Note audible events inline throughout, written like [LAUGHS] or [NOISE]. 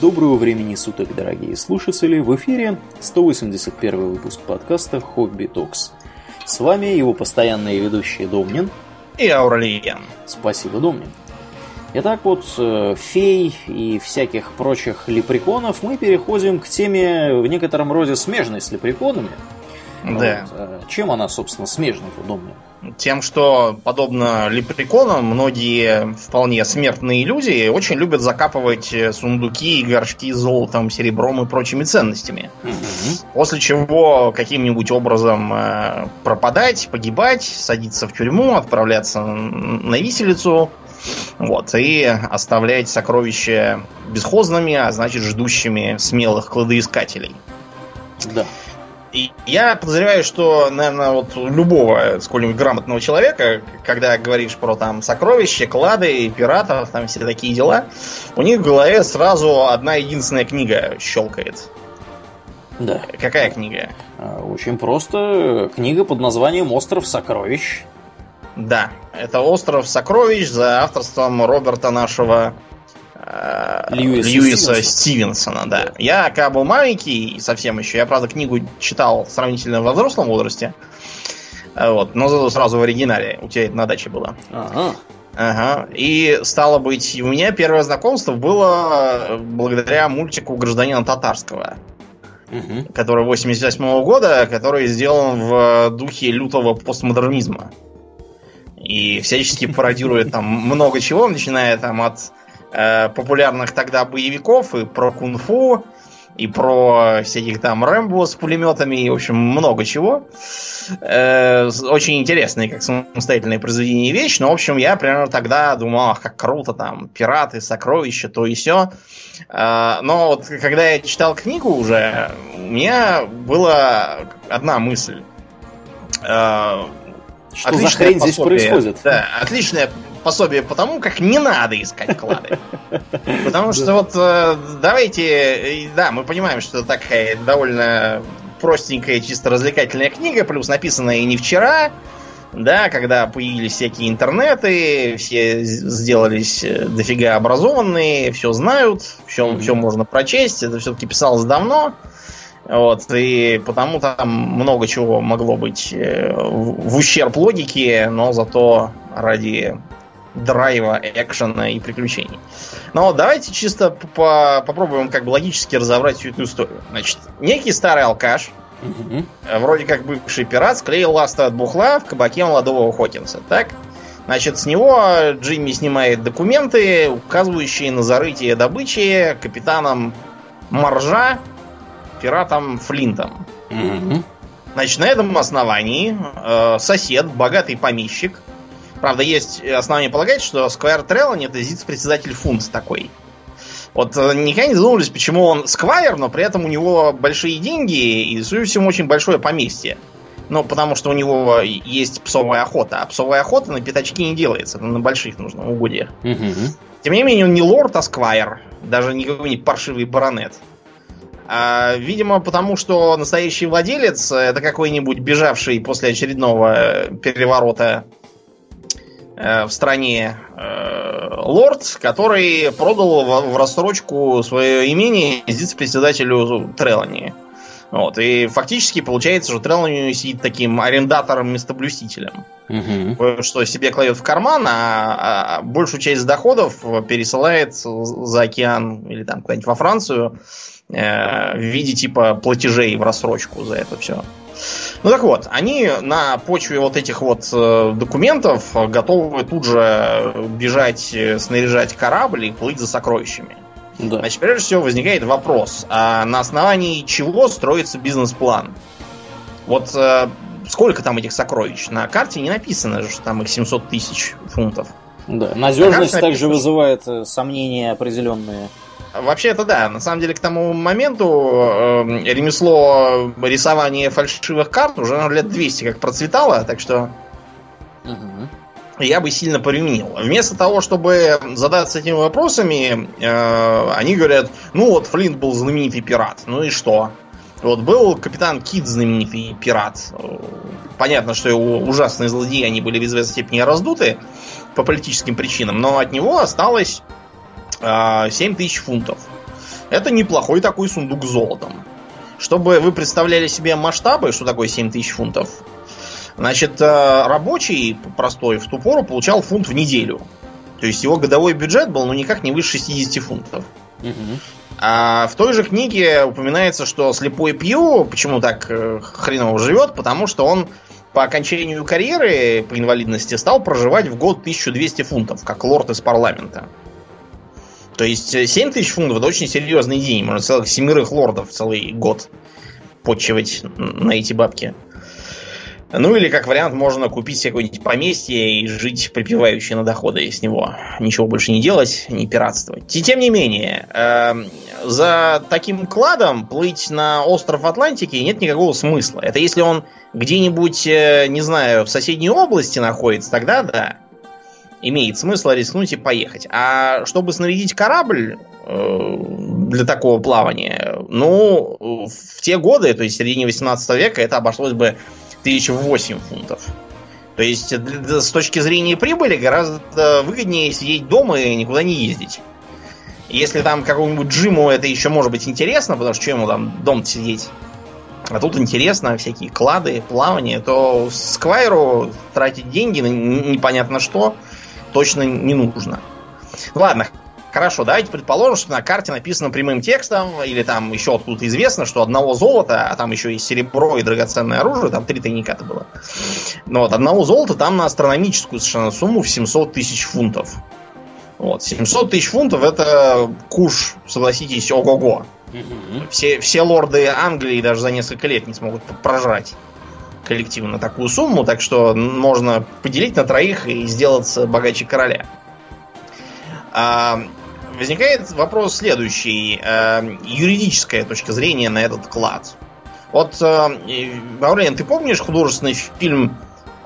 Доброго времени суток, дорогие слушатели! В эфире 181 выпуск подкаста «Хобби Токс». С вами его постоянные ведущие Домнин и Ауралиен. Спасибо, Домнин. Итак, вот э, фей и всяких прочих лепреконов мы переходим к теме в некотором роде смежной с лепреконами. Да. Вот. Э, чем она, собственно, смежна-то, Домнин? Тем, что, подобно лепреконам, многие вполне смертные люди очень любят закапывать э, сундуки и горшки золотом, серебром и прочими ценностями. Угу. После чего каким-нибудь образом э, пропадать, погибать, садиться в тюрьму, отправляться на виселицу. Вот, и оставлять сокровища бесхозными, а значит ждущими смелых кладоискателей. Да. И я подозреваю, что, наверное, вот любого сколь-нибудь грамотного человека, когда говоришь про там сокровища, клады, пиратов, там все такие дела, у них в голове сразу одна единственная книга щелкает. Да. Какая книга? А, очень просто. Книга под названием «Остров сокровищ». Да, это «Остров сокровищ» за авторством Роберта нашего Льюиса, Льюиса Стивенсона. Стивенсона, да. Я как был маленький совсем еще, я, правда, книгу читал сравнительно во взрослом возрасте. Э, вот, но зато сразу в оригинале. У тебя это на даче было. Ага. Ага. И стало быть, у меня первое знакомство было благодаря мультику Гражданина Татарского. Угу. Который 88 -го года, который сделан в духе лютого постмодернизма. И всячески пародирует там много чего, начиная там от Э, популярных тогда боевиков и про кунг-фу, и про всяких там Рэмбо с пулеметами, и, в общем, много чего. Э, очень интересные, как самостоятельное произведение вещь, но, в общем, я примерно тогда думал, ах, как круто, там, пираты, сокровища, то и все. Э, но вот, когда я читал книгу уже, у меня была одна мысль. Э, что за хрень здесь происходит? Да, отличное пособие по тому, как не надо искать клады. Потому что вот э, давайте, да, мы понимаем, что такая довольно простенькая, чисто развлекательная книга, плюс написанная и не вчера, да, когда появились всякие интернеты, все сделались э, дофига образованные, все знают, все, mm-hmm. все можно прочесть, это все-таки писалось давно. Вот, и потому там много чего могло быть э, в ущерб логике, но зато ради драйва, экшена и приключений. Но давайте чисто по попробуем как бы логически разобрать всю эту историю. Значит, некий старый алкаш, угу. вроде как бывший пират, склеил ласты от бухла в кабаке молодого Хокинса, так? Значит, с него Джимми снимает документы, указывающие на зарытие добычи капитаном Маржа пиратом Флинтом. Угу. Значит, на этом основании э, сосед, богатый помещик, правда, есть основания полагать, что Сквайр Треллани это зиц-председатель фунт такой. Вот э, никогда не задумывались, почему он сквайр, но при этом у него большие деньги и, судя всему, очень большое поместье. Ну, потому что у него есть псовая охота. А псовая охота на пятачки не делается, на больших нужно угодьях. Угу. Тем не менее, он не лорд, а сквайр. Даже не какой-нибудь паршивый баронет. А, видимо, потому что настоящий владелец это какой-нибудь бежавший после очередного переворота в стране э, лорд, который продал в, рассрочку свое имение вице-председателю Трелани. Вот, и фактически получается, что Трелани сидит таким арендатором-местоблюстителем. Угу. Что себе кладет в карман, а, а большую часть доходов пересылает за океан или там куда-нибудь во Францию Э, в виде типа платежей в рассрочку за это все. Ну так вот, они на почве вот этих вот э, документов готовы тут же бежать, э, снаряжать корабль и плыть за сокровищами. Да. Значит, прежде всего возникает вопрос, а на основании чего строится бизнес-план? Вот э, сколько там этих сокровищ? На карте не написано, что там их 700 тысяч фунтов. Да, надежность также вызывает сомнения определенные. Вообще это да. На самом деле к тому моменту э, ремесло рисования фальшивых карт уже ну, лет 200 как процветало, так что угу. я бы сильно применил. Вместо того, чтобы задаться этими вопросами, э, они говорят, ну вот Флинт был знаменитый пират, ну и что? Вот был капитан Кит знаменитый пират. Понятно, что его ужасные злодеяния они были в известной степени раздуты по политическим причинам, но от него осталось 7 а, тысяч фунтов. Это неплохой такой сундук с золотом. Чтобы вы представляли себе масштабы, что такое 7 тысяч фунтов, значит, э, рабочий простой в ту пору получал фунт в неделю. То есть его годовой бюджет был ну никак не выше 60 фунтов. Угу. А в той же книге упоминается, что слепой Пью почему так э, хреново живет, потому что он по окончанию карьеры по инвалидности стал проживать в год 1200 фунтов, как лорд из парламента. То есть 7 э, тысяч фунтов это очень серьезный день. Можно целых семерых лордов целый год почивать на эти бабки. Ну или, как вариант, можно купить какое-нибудь поместье и жить припевающие на доходы с него. Ничего больше не делать, не пиратствовать. И тем не менее, э, за таким кладом плыть на остров Атлантики нет никакого смысла. Это если он где-нибудь, э, не знаю, в соседней области находится, тогда да. Имеет смысл рискнуть и поехать. А чтобы снарядить корабль э, для такого плавания, ну, в те годы, то есть в середине 18 века, это обошлось бы тысяч восемь фунтов. То есть с точки зрения прибыли гораздо выгоднее сидеть дома и никуда не ездить. Если там какому-нибудь Джиму это еще может быть интересно, потому что что ему там дом сидеть, а тут интересно всякие клады, плавания, то Сквайру тратить деньги на непонятно что точно не нужно. Ладно, Хорошо, давайте предположим, что на карте написано прямым текстом, или там еще откуда-то известно, что одного золота, а там еще и серебро и драгоценное оружие, там три тайника-то было. Но вот одного золота там на астрономическую совершенно сумму в 700 тысяч фунтов. Вот, 700 тысяч фунтов это куш, согласитесь, ого-го. Все, все лорды Англии даже за несколько лет не смогут прожрать коллективно такую сумму, так что можно поделить на троих и сделаться богаче короля. А, возникает вопрос следующий. Э, юридическая точка зрения на этот клад. Вот, э, Аурелиан, ты помнишь художественный фильм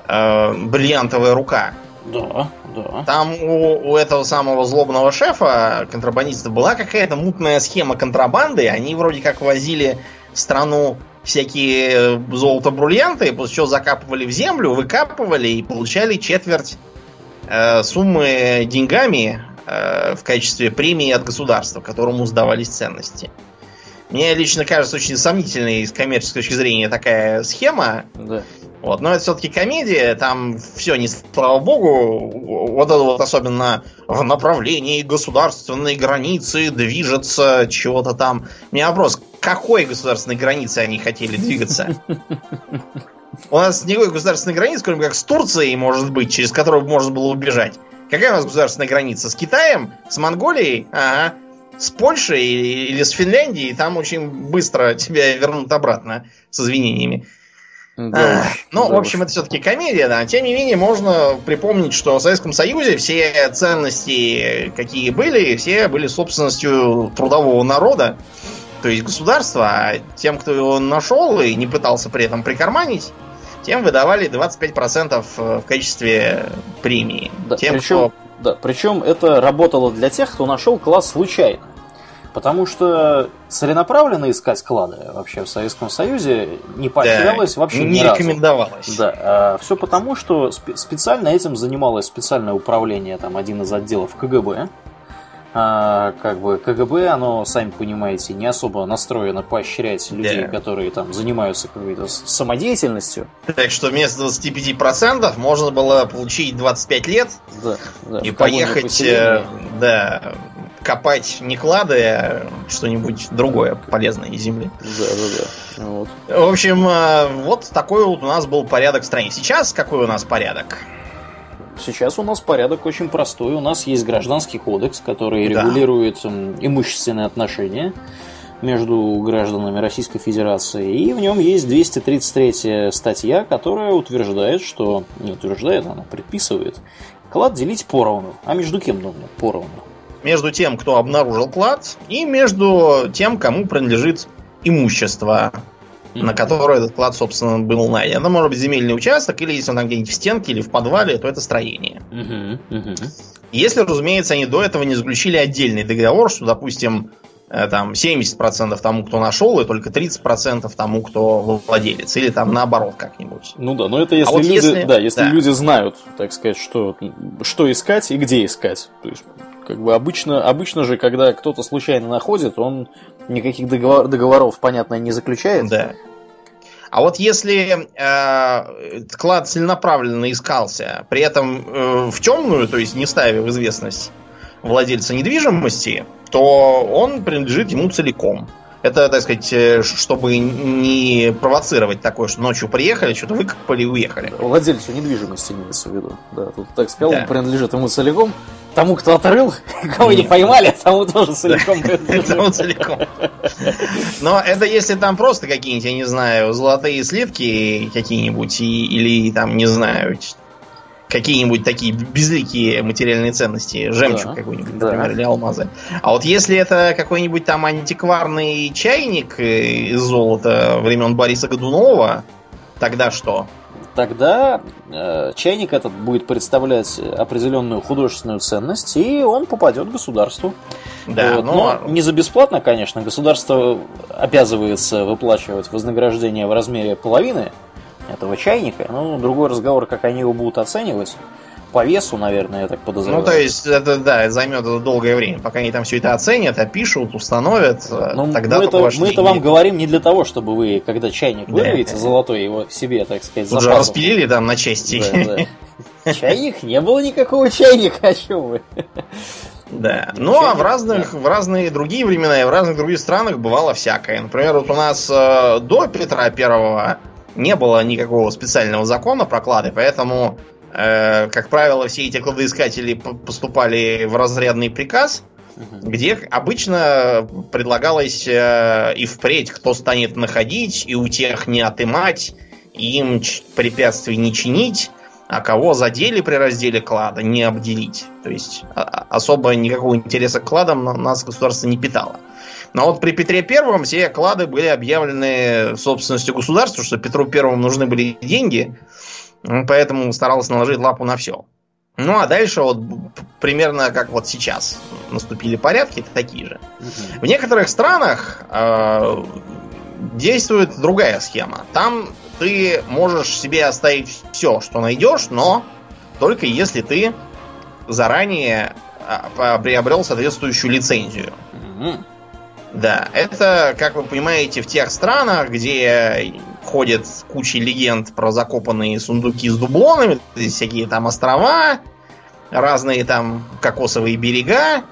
э, «Бриллиантовая рука»? Да, да. Там у, у этого самого злобного шефа, контрабандиста, была какая-то мутная схема контрабанды. Они вроде как возили страну всякие золото-бриллианты, после чего закапывали в землю, выкапывали и получали четверть э, суммы деньгами, Э, в качестве премии от государства, которому сдавались ценности. Мне лично кажется очень сомнительной с коммерческой точки зрения такая схема. Да. Вот, но это все-таки комедия, там все не слава богу, вот это вот особенно в направлении государственной границы движется чего-то там. У меня вопрос, какой государственной границы они хотели двигаться? У нас никакой государственной границы, кроме как с Турцией, может быть, через которую можно было убежать. Какая у нас государственная граница? С Китаем? С Монголией? Ага. С Польшей или с Финляндией? Там очень быстро тебя вернут обратно с извинениями. Да, а, ну, да в общем, уж. это все-таки комедия, да. Тем не менее, можно припомнить, что в Советском Союзе все ценности, какие были, все были собственностью трудового народа, то есть государства, а тем, кто его нашел и не пытался при этом прикарманить, тем выдавали 25% э, в качестве премии. Да, тем, причем, кто... да, причем это работало для тех, кто нашел класс случайно. Потому что целенаправленно искать клады вообще в Советском Союзе не поощрялось да, вообще не ни рекомендовалось. Разу. Да, а все потому, что специально этим занималось специальное управление, там один из отделов КГБ, а, как бы КГБ, оно, сами понимаете, не особо настроено поощрять людей, yeah. которые там занимаются какой-то самодеятельностью. Так что вместо 25% можно было получить 25 лет да, да, и поехать э, да, копать не клады, а что-нибудь другое полезное из земли. Да, да, да. Вот. В общем, э, вот такой вот у нас был порядок в стране. Сейчас какой у нас порядок? Сейчас у нас порядок очень простой. У нас есть гражданский кодекс, который да. регулирует имущественные отношения между гражданами Российской Федерации. И в нем есть 233 статья, которая утверждает, что... Не утверждает, она предписывает клад делить поровну. А между кем нужно поровну? Между тем, кто обнаружил клад, и между тем, кому принадлежит имущество на которой этот клад, собственно, был найден. Это может быть земельный участок, или если он там где-нибудь в стенке или в подвале, то это строение. Если, разумеется, они до этого не заключили отдельный договор, что, допустим, э, там 70% тому, кто нашел, и только 30% тому, кто владелец. Или там наоборот как-нибудь. Ну да, но это если, а вот люди, если... Да, если да. люди знают, так сказать, что, что искать и где искать. То есть Как бы обычно, обычно же, когда кто-то случайно находит, он никаких договор, договоров, понятно, не заключает. Да. А вот если э, клад целенаправленно искался, при этом э, в темную, то есть не ставя в известность владельца недвижимости, то он принадлежит ему целиком. Это, так сказать, э, чтобы не провоцировать такое, что ночью приехали, что-то выкопали и уехали. Владельцу недвижимости имеется в виду. Да, тут так сказал, да. он принадлежит ему целиком. Тому, кто отрыл, [LAUGHS] кого Нет. не поймали, тому тоже целиком [LAUGHS] Тому целиком. Но это если там просто какие-нибудь, я не знаю, золотые слитки какие-нибудь, или там, не знаю, какие-нибудь такие безликие материальные ценности, жемчуг да, какой-нибудь, например, да. или алмазы. А вот если это какой-нибудь там антикварный чайник из золота времен Бориса Годунова, тогда что? Тогда э, чайник этот будет представлять определенную художественную ценность, и он попадет государству. Да, вот. но... но не за бесплатно, конечно. Государство обязывается выплачивать вознаграждение в размере половины этого чайника. Ну, другой разговор, как они его будут оценивать. По весу, наверное, я так подозреваю. Ну, то есть, это, да, займет это долгое время, пока они там все это оценят, опишут, установят. Ну, тогда мы, это, мы это вам говорим не для того, чтобы вы, когда чайник вырвете да. золотой, его себе, так сказать, Уже распилили там на части. Да, да. [LAUGHS] Чайник? Не было никакого чайника, о чем вы? Да. Ну, а в разных, в разные другие времена и в разных других странах бывало всякое. Например, вот у нас э, до Петра Первого не было никакого специального закона про клады, поэтому, э, как правило, все эти кладоискатели поступали в разрядный приказ, угу. где обычно предлагалось э, и впредь, кто станет находить, и у тех не отымать, и им препятствий не чинить, а кого задели при разделе клада, не обделить. То есть а, а, особо никакого интереса к кладам нас государство не питало. Но вот при Петре Первом все клады были объявлены собственностью государства, что Петру Первому нужны были деньги, поэтому старался наложить лапу на все. Ну а дальше вот примерно как вот сейчас наступили порядки, это такие же. Угу. В некоторых странах э, действует другая схема. Там ты можешь себе оставить все, что найдешь, но только если ты заранее а, приобрел соответствующую лицензию. Угу. Да, это, как вы понимаете, в тех странах, где ходят куча легенд про закопанные сундуки с дублонами, всякие там острова, разные там кокосовые берега.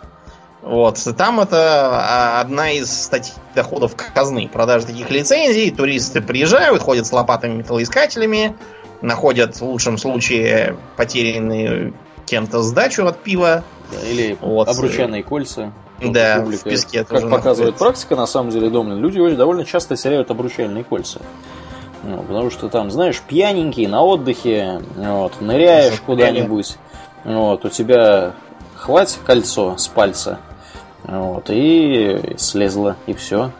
Вот, там это а, одна из статей доходов казны. Продажа таких лицензий. Туристы приезжают, ходят с лопатами металлоискателями, находят в лучшем случае потерянные кем-то сдачу от пива. Или вот. обручальные кольца. Да, в песке Как показывает практика, на самом деле, Домнин, люди довольно часто теряют обручальные кольца. Ну, потому что там, знаешь, пьяненький, на отдыхе, вот, ныряешь куда-нибудь, вот, у тебя хватит кольцо с пальца, вот, и слезло, и все.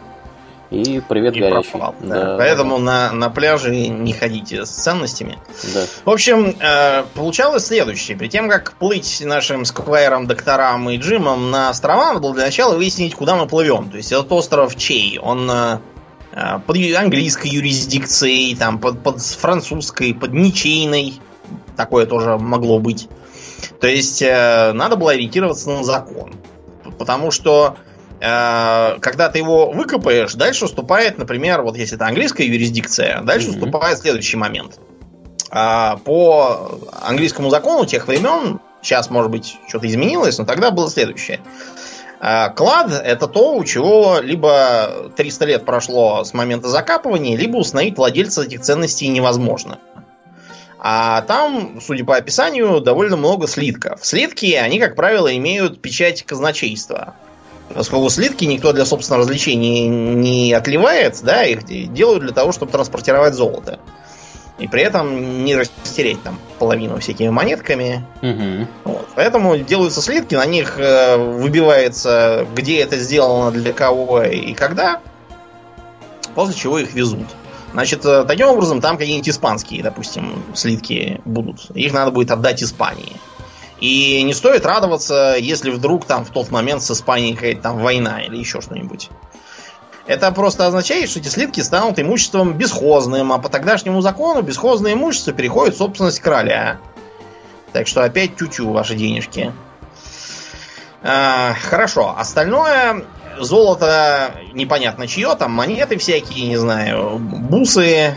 И привет, и горячий. Пропал, да. Да, Поэтому да. На, на пляже не ходите с ценностями. Да. В общем, э, получалось следующее. При тем, как плыть нашим сквайрам, докторам и Джимам на острова, надо было для начала выяснить, куда мы плывем. То есть этот остров чей? Он э под английской юрисдикцией, там, под, под французской, под ничейной. Такое тоже могло быть. То есть э, надо было ориентироваться на закон. Потому что Э, когда ты его выкопаешь, дальше уступает, например, вот если это английская юрисдикция, дальше mm-hmm. уступает следующий момент. А, по английскому закону тех времен, сейчас, может быть, что-то изменилось, но тогда было следующее. А, клад это то, у чего либо 300 лет прошло с момента закапывания, либо установить владельца этих ценностей невозможно. А там, судя по описанию, довольно много слитков. Слитки, они, как правило, имеют печать казначейства. Поскольку слитки никто для собственного развлечения не отливает, да, их делают для того, чтобы транспортировать золото. И при этом не растереть там половину всякими монетками. Угу. Вот. Поэтому делаются слитки, на них э, выбивается, где это сделано, для кого и когда. После чего их везут. Значит, э, таким образом, там какие-нибудь испанские, допустим, слитки будут. Их надо будет отдать Испании. И не стоит радоваться, если вдруг там в тот момент с Испанией какая-то там война или еще что-нибудь. Это просто означает, что эти слитки станут имуществом бесхозным, а по тогдашнему закону бесхозное имущество переходит в собственность короля. Так что опять тю-тю ваши денежки. А, хорошо. Остальное золото непонятно чье, там монеты всякие, не знаю, бусы,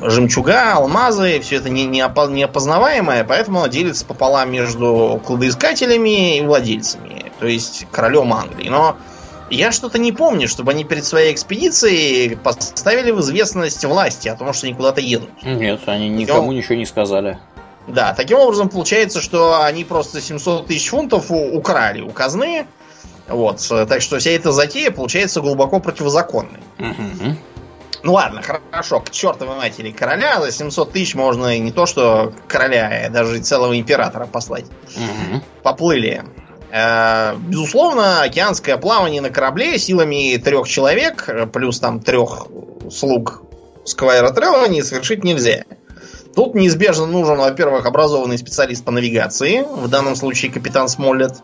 жемчуга, алмазы, все это не, не, опо, опознаваемое, поэтому оно делится пополам между кладоискателями и владельцами, то есть королем Англии. Но я что-то не помню, чтобы они перед своей экспедицией поставили в известность власти о том, что они куда-то едут. Нет, они никому Но... ничего не сказали. Да, таким образом получается, что они просто 700 тысяч фунтов украли у казны. Вот, так что вся эта затея получается глубоко противозаконной. Угу. Ну ладно, хорошо, к чертовой матери короля за 700 тысяч можно не то что короля, а даже целого императора послать. Угу. Поплыли. Э, безусловно, океанское плавание на корабле силами трех человек, плюс там трех слуг Сквайра Треллани совершить нельзя. Тут неизбежно нужен, во-первых, образованный специалист по навигации, в данном случае капитан Смоллет,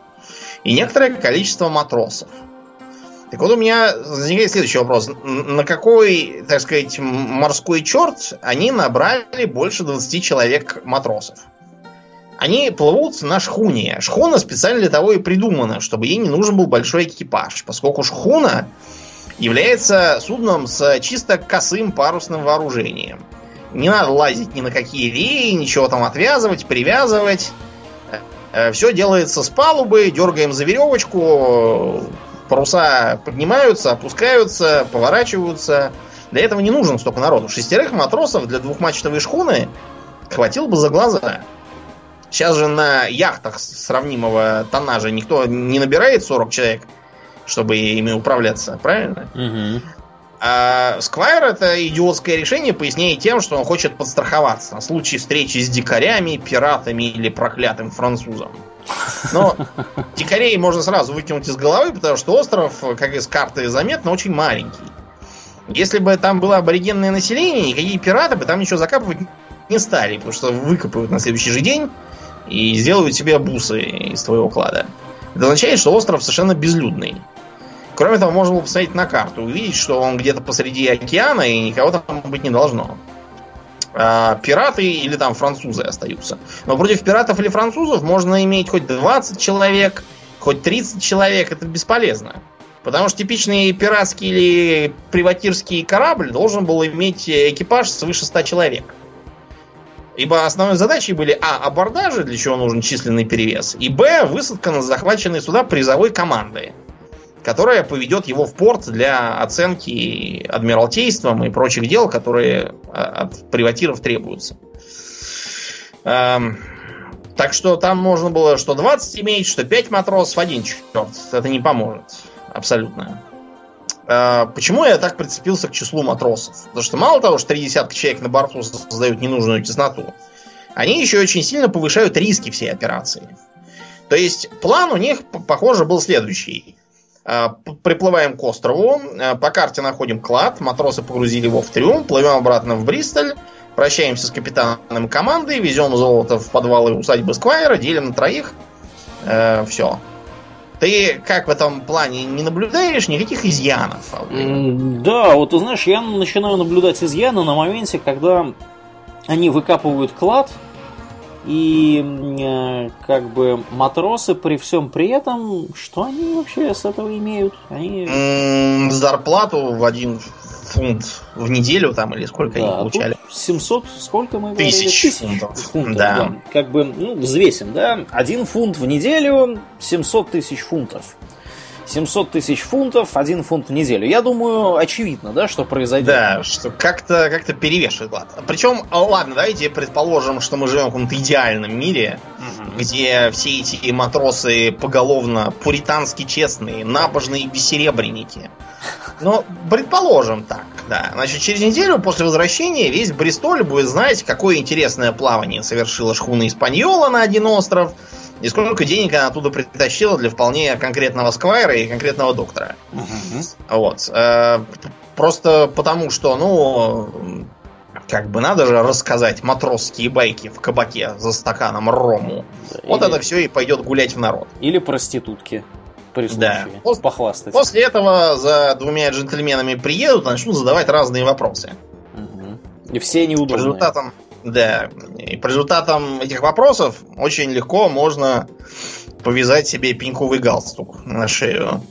и некоторое количество матросов. Так вот у меня возникает следующий вопрос. На какой, так сказать, морской черт они набрали больше 20 человек матросов? Они плывут на шхуне. Шхуна специально для того и придумана, чтобы ей не нужен был большой экипаж, поскольку шхуна является судном с чисто косым парусным вооружением. Не надо лазить ни на какие реи, ничего там отвязывать, привязывать. Э, Все делается с палубы, дергаем за веревочку, паруса поднимаются, опускаются, поворачиваются. Для этого не нужно столько народу. Шестерых матросов для двухмачтовой шхуны хватило бы за глаза. Сейчас же на яхтах сравнимого тоннажа никто не набирает 40 человек, чтобы ими управляться, правильно? Угу. А Сквайр это идиотское решение поясняет тем, что он хочет подстраховаться на случай встречи с дикарями, пиратами или проклятым французом. Но [LAUGHS] дикарей можно сразу выкинуть из головы, потому что остров, как из карты заметно, очень маленький. Если бы там было аборигенное население, никакие пираты бы там ничего закапывать не стали, потому что выкопают на следующий же день и сделают себе бусы из твоего клада. Это означает, что остров совершенно безлюдный. Кроме того, можно было посмотреть на карту, увидеть, что он где-то посреди океана и никого там быть не должно. А, пираты или там французы остаются. Но против пиратов или французов можно иметь хоть 20 человек, хоть 30 человек, это бесполезно. Потому что типичный пиратский или приватирский корабль должен был иметь экипаж свыше 100 человек. Ибо основной задачей были А. Абордажи, для чего нужен численный перевес, и Б. Высадка на захваченные суда призовой команды которая поведет его в порт для оценки адмиралтейством и прочих дел, которые а, от приватиров требуются. Эм, так что там можно было что 20 иметь, что 5 матросов, один черт. Это не поможет. Абсолютно. Э, почему я так прицепился к числу матросов? Потому что мало того, что три десятка человек на борту создают ненужную тесноту, они еще очень сильно повышают риски всей операции. То есть план у них, похоже, был следующий. А, приплываем к острову, а, по карте находим клад, матросы погрузили его в трюм, плывем обратно в Бристоль, прощаемся с капитаном команды, везем золото в подвалы усадьбы Сквайра, делим на троих. Э, все. Ты как в этом плане не наблюдаешь никаких изъянов? Да, вот ты знаешь, я начинаю наблюдать изъяны на моменте, когда они выкапывают клад, и э, как бы матросы при всем при этом, что они вообще с этого имеют? Они... зарплату в один фунт в неделю там или сколько да, они получали? 700, сколько мы говорили? Тысяч, Тысяч фунтов. фунтов да. да. Как бы, ну, взвесим, да? Один фунт в неделю, 700 тысяч фунтов. 700 тысяч фунтов, один фунт в неделю. Я думаю, очевидно, да, что произойдет. Да, что как-то как перевешивает лад. Причем, а, ладно, давайте предположим, что мы живем в каком-то идеальном мире, угу. где все эти матросы поголовно пуритански честные, набожные бессеребренники. Но предположим так, да. Значит, через неделю после возвращения весь Бристоль будет знать, какое интересное плавание совершила шхуна Испаньола на один остров, и сколько денег она оттуда притащила для вполне конкретного сквайра и конкретного доктора. Угу. Вот. Э, просто потому, что, ну, как бы надо же рассказать матросские байки в кабаке за стаканом рому. Да, вот или... это все и пойдет гулять в народ. Или проститутки. При случае. Да. Пос- похвастать. После этого за двумя джентльменами приедут, начнут задавать разные вопросы. Угу. И все неудобные. По результатам, Да. И по результатам этих вопросов очень легко можно повязать себе пеньковый галстук на шею.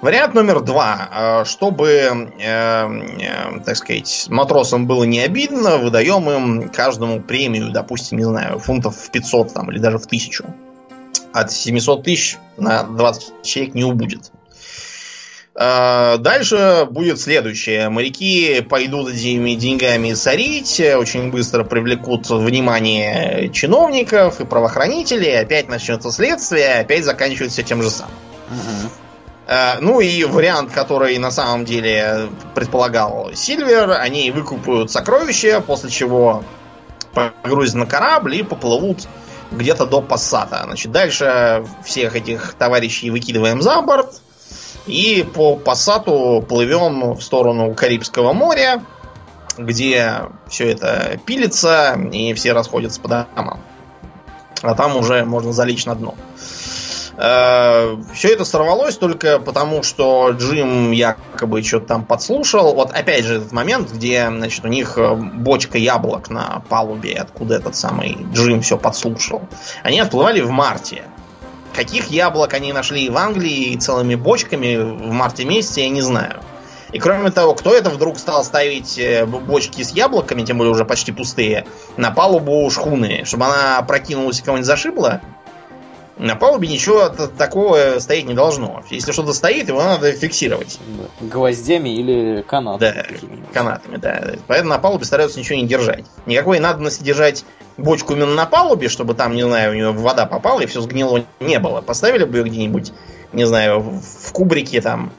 Вариант номер два. Чтобы, э, э, так сказать, матросам было не обидно, выдаем им каждому премию, допустим, не знаю, фунтов в 500 там, или даже в 1000. От 700 тысяч на 20 человек не убудет. Э, дальше будет следующее. Моряки пойдут этими деньгами сорить, очень быстро привлекут внимание чиновников и правоохранителей, опять начнется следствие, опять заканчивается тем же самым. Угу. Э, ну и вариант, который на самом деле предполагал Сильвер, они выкупают сокровища, после чего погрузят на корабль и поплывут где-то до Пассата. Значит, дальше всех этих товарищей выкидываем за борт и по Пассату плывем в сторону Карибского моря, где все это пилится и все расходятся по домам. А там уже можно залечь на дно. Э, Все это сорвалось только потому, что Джим якобы что-то там подслушал. Вот опять же этот момент, где значит, у них э, бочка яблок на палубе, откуда этот самый Джим все подслушал. Они отплывали в марте. Каких яблок они нашли в Англии целыми бочками в марте месяце, я не знаю. И кроме того, кто это вдруг стал ставить э, бочки с яблоками, тем более уже почти пустые, на палубу шхуны, чтобы она прокинулась и кого-нибудь зашибла? На палубе ничего такого стоять не должно. Если что-то стоит, его надо фиксировать. Гвоздями или канатами. Да, канатами, да. Поэтому на палубе стараются ничего не держать. Никакой надобности держать бочку именно на палубе, чтобы там, не знаю, у нее вода попала и все сгнило, не было. Поставили бы ее где-нибудь, не знаю, в кубрике там,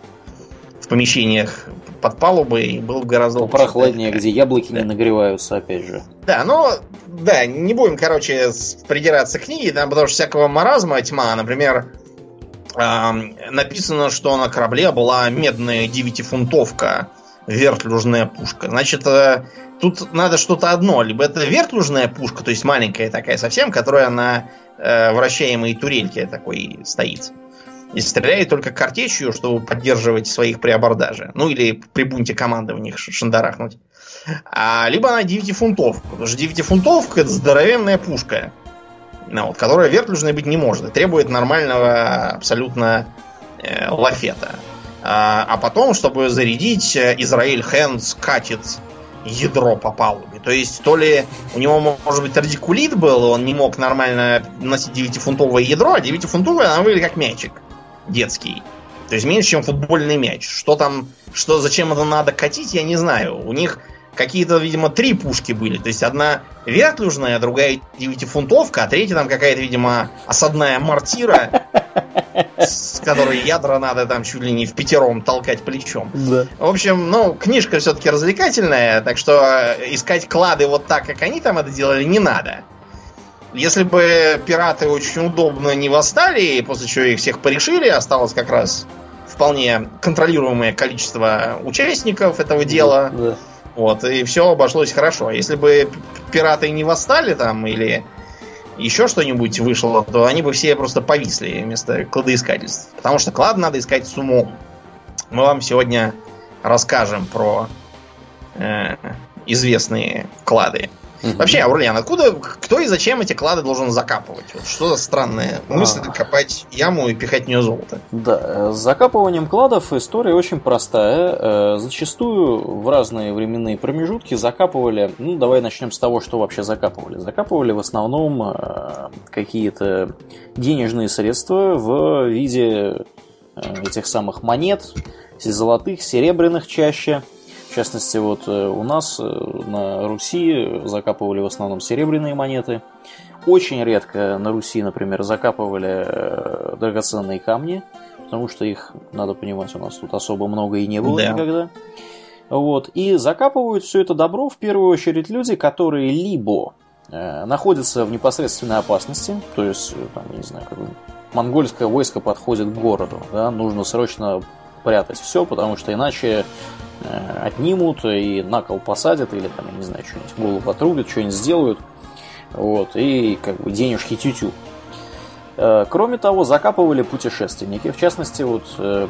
в помещениях под палубой, был бы гораздо Прохладнее, где яблоки да. не нагреваются, опять же. Да, но, да, не будем, короче, придираться к книге, там, потому что всякого маразма тьма, например, э, написано, что на корабле была медная девятифунтовка, вертлюжная пушка. Значит, э, тут надо что-то одно. Либо это вертлюжная пушка, то есть маленькая такая совсем, которая на э, вращаемой турельке такой стоит и стреляет только картечью, чтобы поддерживать своих при абордаже. Ну или при бунте команды в них шандарахнуть. А, либо она 9-фунтовка. Потому что 9-фунтовка это здоровенная пушка. Ну, вот, которая вертлюжной быть не может. Требует нормального абсолютно э, лафета. А, а потом, чтобы зарядить, э, Израиль Хэндс катит ядро по палубе. То есть, то ли у него, может быть, радикулит был, он не мог нормально носить 9-фунтовое ядро, а 9-фунтовое она выглядит как мячик детский. То есть меньше, чем футбольный мяч. Что там, что, зачем это надо катить, я не знаю. У них какие-то, видимо, три пушки были. То есть одна вертлюжная, другая девятифунтовка, а третья там какая-то, видимо, осадная мортира, с которой ядра надо там чуть ли не в пятером толкать плечом. Да. В общем, ну, книжка все-таки развлекательная, так что искать клады вот так, как они там это делали, не надо. Если бы пираты очень удобно не восстали, после чего их всех порешили, осталось как раз вполне контролируемое количество участников этого дела. Да. Вот, и все обошлось хорошо. Если бы пираты не восстали там или еще что-нибудь вышло, то они бы все просто повисли вместо кладоискательств. Потому что клад надо искать с умом. Мы вам сегодня расскажем про э, известные клады. Угу. Вообще, Аурлиан, откуда, кто и зачем эти клады должен закапывать? Вот что за странная мысль а... копать яму и пихать в нее золото? Да, э, с закапыванием кладов история очень простая. Э, зачастую в разные временные промежутки закапывали, ну давай начнем с того, что вообще закапывали. Закапывали в основном э, какие-то денежные средства в виде этих самых монет, золотых, серебряных чаще – в частности, вот э, у нас э, на Руси закапывали в основном серебряные монеты. Очень редко на Руси, например, закапывали э, драгоценные камни, потому что их, надо понимать, у нас тут особо много и не было да. никогда. Вот. И закапывают все это добро в первую очередь люди, которые либо находятся в непосредственной опасности, то есть, там, я не знаю, как монгольское войско подходит к городу, да, нужно срочно прятать все, потому что иначе отнимут и на кол посадят, или там, я не знаю, что-нибудь голову отрубят, что-нибудь сделают. Вот, и как бы денежки тютю. -тю. Э, кроме того, закапывали путешественники. В частности, вот э,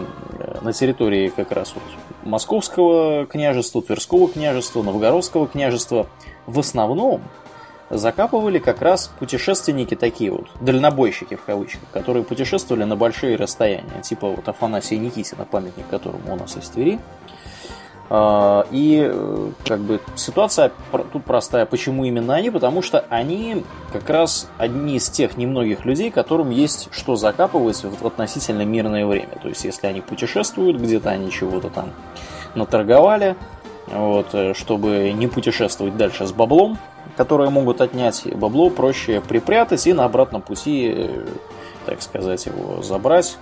на территории как раз вот Московского княжества, Тверского княжества, Новгородского княжества в основном закапывали как раз путешественники такие вот, дальнобойщики в кавычках, которые путешествовали на большие расстояния, типа вот Афанасия Никитина, памятник которому у нас в Твери. А, и э, как бы ситуация тут простая. Почему именно они? Потому что они как раз одни из тех немногих людей, которым есть что закапывать в относительно мирное время. То есть, если они путешествуют, где-то они чего-то там наторговали, вот, э, чтобы не путешествовать дальше с баблом, которое могут отнять, бабло проще припрятать и на обратном пути, э, так сказать, его забрать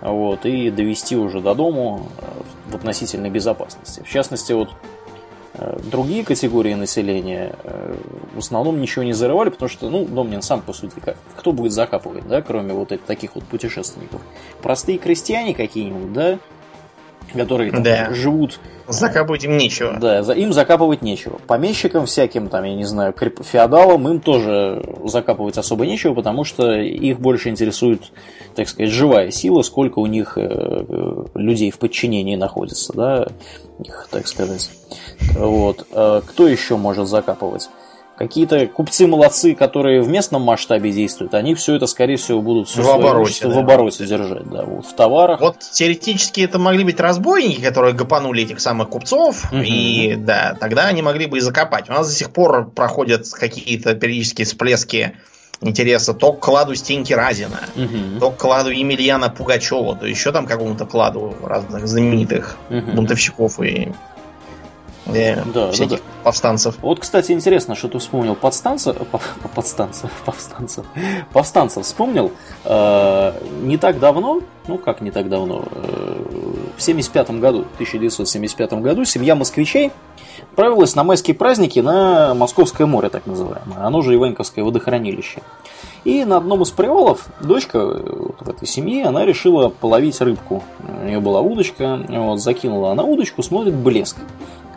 вот, и довести уже до дому в относительной безопасности. В частности, вот э, другие категории населения э, в основном ничего не зарывали, потому что, ну, Домнин сам по сути как, кто будет закапывать, да, кроме вот таких вот путешественников. Простые крестьяне какие-нибудь, да, которые там, да. живут... Закапывать им нечего. Да, им закапывать нечего. Помещикам всяким, там, я не знаю, феодалам им тоже закапывать особо нечего, потому что их больше интересует, так сказать, живая сила, сколько у них э, людей в подчинении находится, да, их, так сказать. Вот. А кто еще может закапывать? Какие-то купцы-молодцы, которые в местном масштабе действуют, они все это, скорее всего, будут все в обороте, да. в обороте держать, да, вот, в товарах. Вот теоретически это могли быть разбойники, которые гопанули этих самых купцов, угу. и да, тогда они могли бы и закопать. У нас до сих пор проходят какие-то периодические всплески интереса то к кладу Стеньки Разина, угу. то к кладу Емельяна Пугачева, то еще там какому-то кладу разных знаменитых угу. бунтовщиков и э, да, всяких да, да. повстанцев. Вот, кстати, интересно, что ты вспомнил подстанцев, [LAUGHS] подстанцев, повстанцев, повстанцев вспомнил. Э, не так давно, ну как не так давно, э, в 75 году, 1975 году семья москвичей отправилась на майские праздники на Московское море, так называемое, оно же Иваньковское водохранилище. И на одном из привалов дочка вот в этой семье, она решила половить рыбку. У нее была удочка, вот, закинула она удочку, смотрит блеск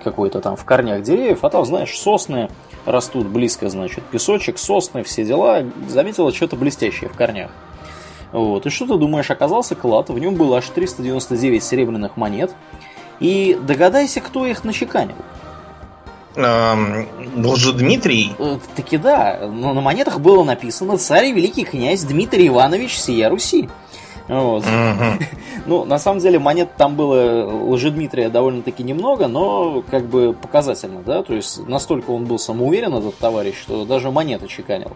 какой-то там в корнях деревьев, а там, знаешь, сосны растут близко, значит, песочек, сосны, все дела. Заметила что-то блестящее в корнях. Вот. И что ты думаешь, оказался клад, в нем было аж 399 серебряных монет. И догадайся, кто их начеканил. Эм, Дмитрий? Э, таки да, но на монетах было написано «Царь и великий князь Дмитрий Иванович сия Руси». Вот. Угу. [LAUGHS] ну, на самом деле, монет там было Лжедмитрия довольно-таки немного, но как бы показательно, да, то есть настолько он был самоуверен, этот товарищ, что даже монеты чеканил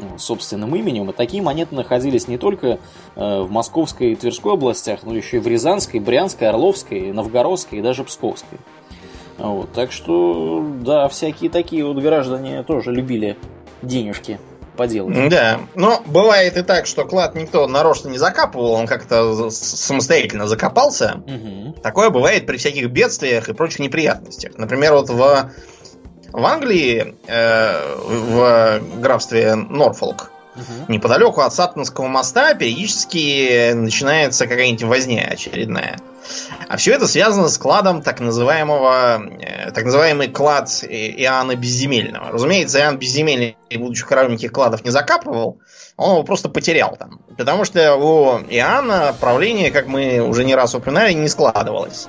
ну, собственным именем. И такие монеты находились не только э, в Московской и Тверской областях, но еще и в Рязанской, Брянской, Орловской, Новгородской и даже Псковской. Вот, так что, да, всякие такие вот граждане тоже любили денежки поделать. Да, но бывает и так, что клад никто нарочно не закапывал, он как-то самостоятельно закопался. Угу. Такое бывает при всяких бедствиях и прочих неприятностях. Например, вот в, в Англии, э, в графстве Норфолк, угу. неподалеку от Саттонского моста периодически начинается какая-нибудь возня очередная. А все это связано с кладом так называемого, э, так называемый клад Иоанна Безземельного. Разумеется, Иоанн Безземельный, будучи королем никаких кладов не закапывал, он его просто потерял там. Потому что у Иоанна правление, как мы уже не раз упоминали, не складывалось.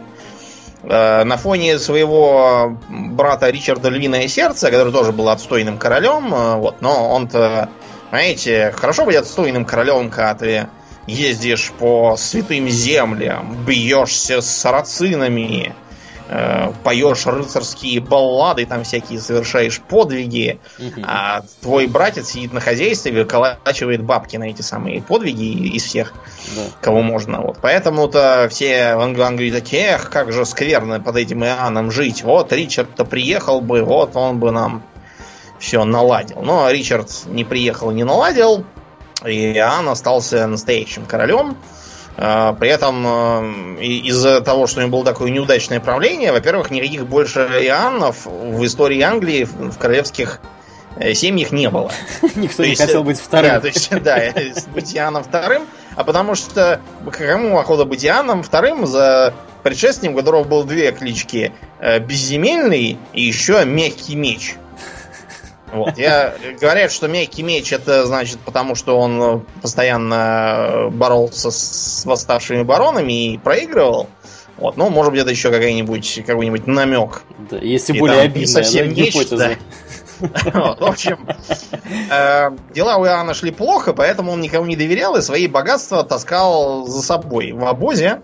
Э, на фоне своего брата Ричарда Львиное Сердце, который тоже был отстойным королем, э, вот, но он-то, знаете, хорошо быть отстойным королем, когда ты ездишь по святым землям, бьешься с сарацинами, э, поешь рыцарские баллады, там всякие совершаешь подвиги, а твой братец сидит на хозяйстве и выколачивает бабки на эти самые подвиги из всех, да. кого можно. Вот. Поэтому-то все в Англии такие, эх, как же скверно под этим Иоанном жить. Вот Ричард-то приехал бы, вот он бы нам все наладил. Но Ричард не приехал и не наладил, и Иоанн остался настоящим королем. А, при этом а, из-за того, что у него было такое неудачное правление, во-первых, никаких больше Иоаннов в истории Англии в королевских э, семьях не было. [LAUGHS] Никто не хотел быть вторым. Да, то есть, да, [LAUGHS] быть Иоанном вторым, а потому что кому охота быть Иоанном вторым за предшественником, у которого было две клички, э, Безземельный и еще Мягкий меч. Вот. Я, говорят, что мягкий меч это значит потому, что он постоянно боролся с восставшими баронами и проигрывал. Вот, ну, может быть, это еще какой-нибудь какой-нибудь намек. Да, если и более обидная совсем да, гипотеза. Да. [LAUGHS] В общем, э, дела у Иоанна шли плохо, поэтому он никому не доверял и свои богатства таскал за собой в обозе.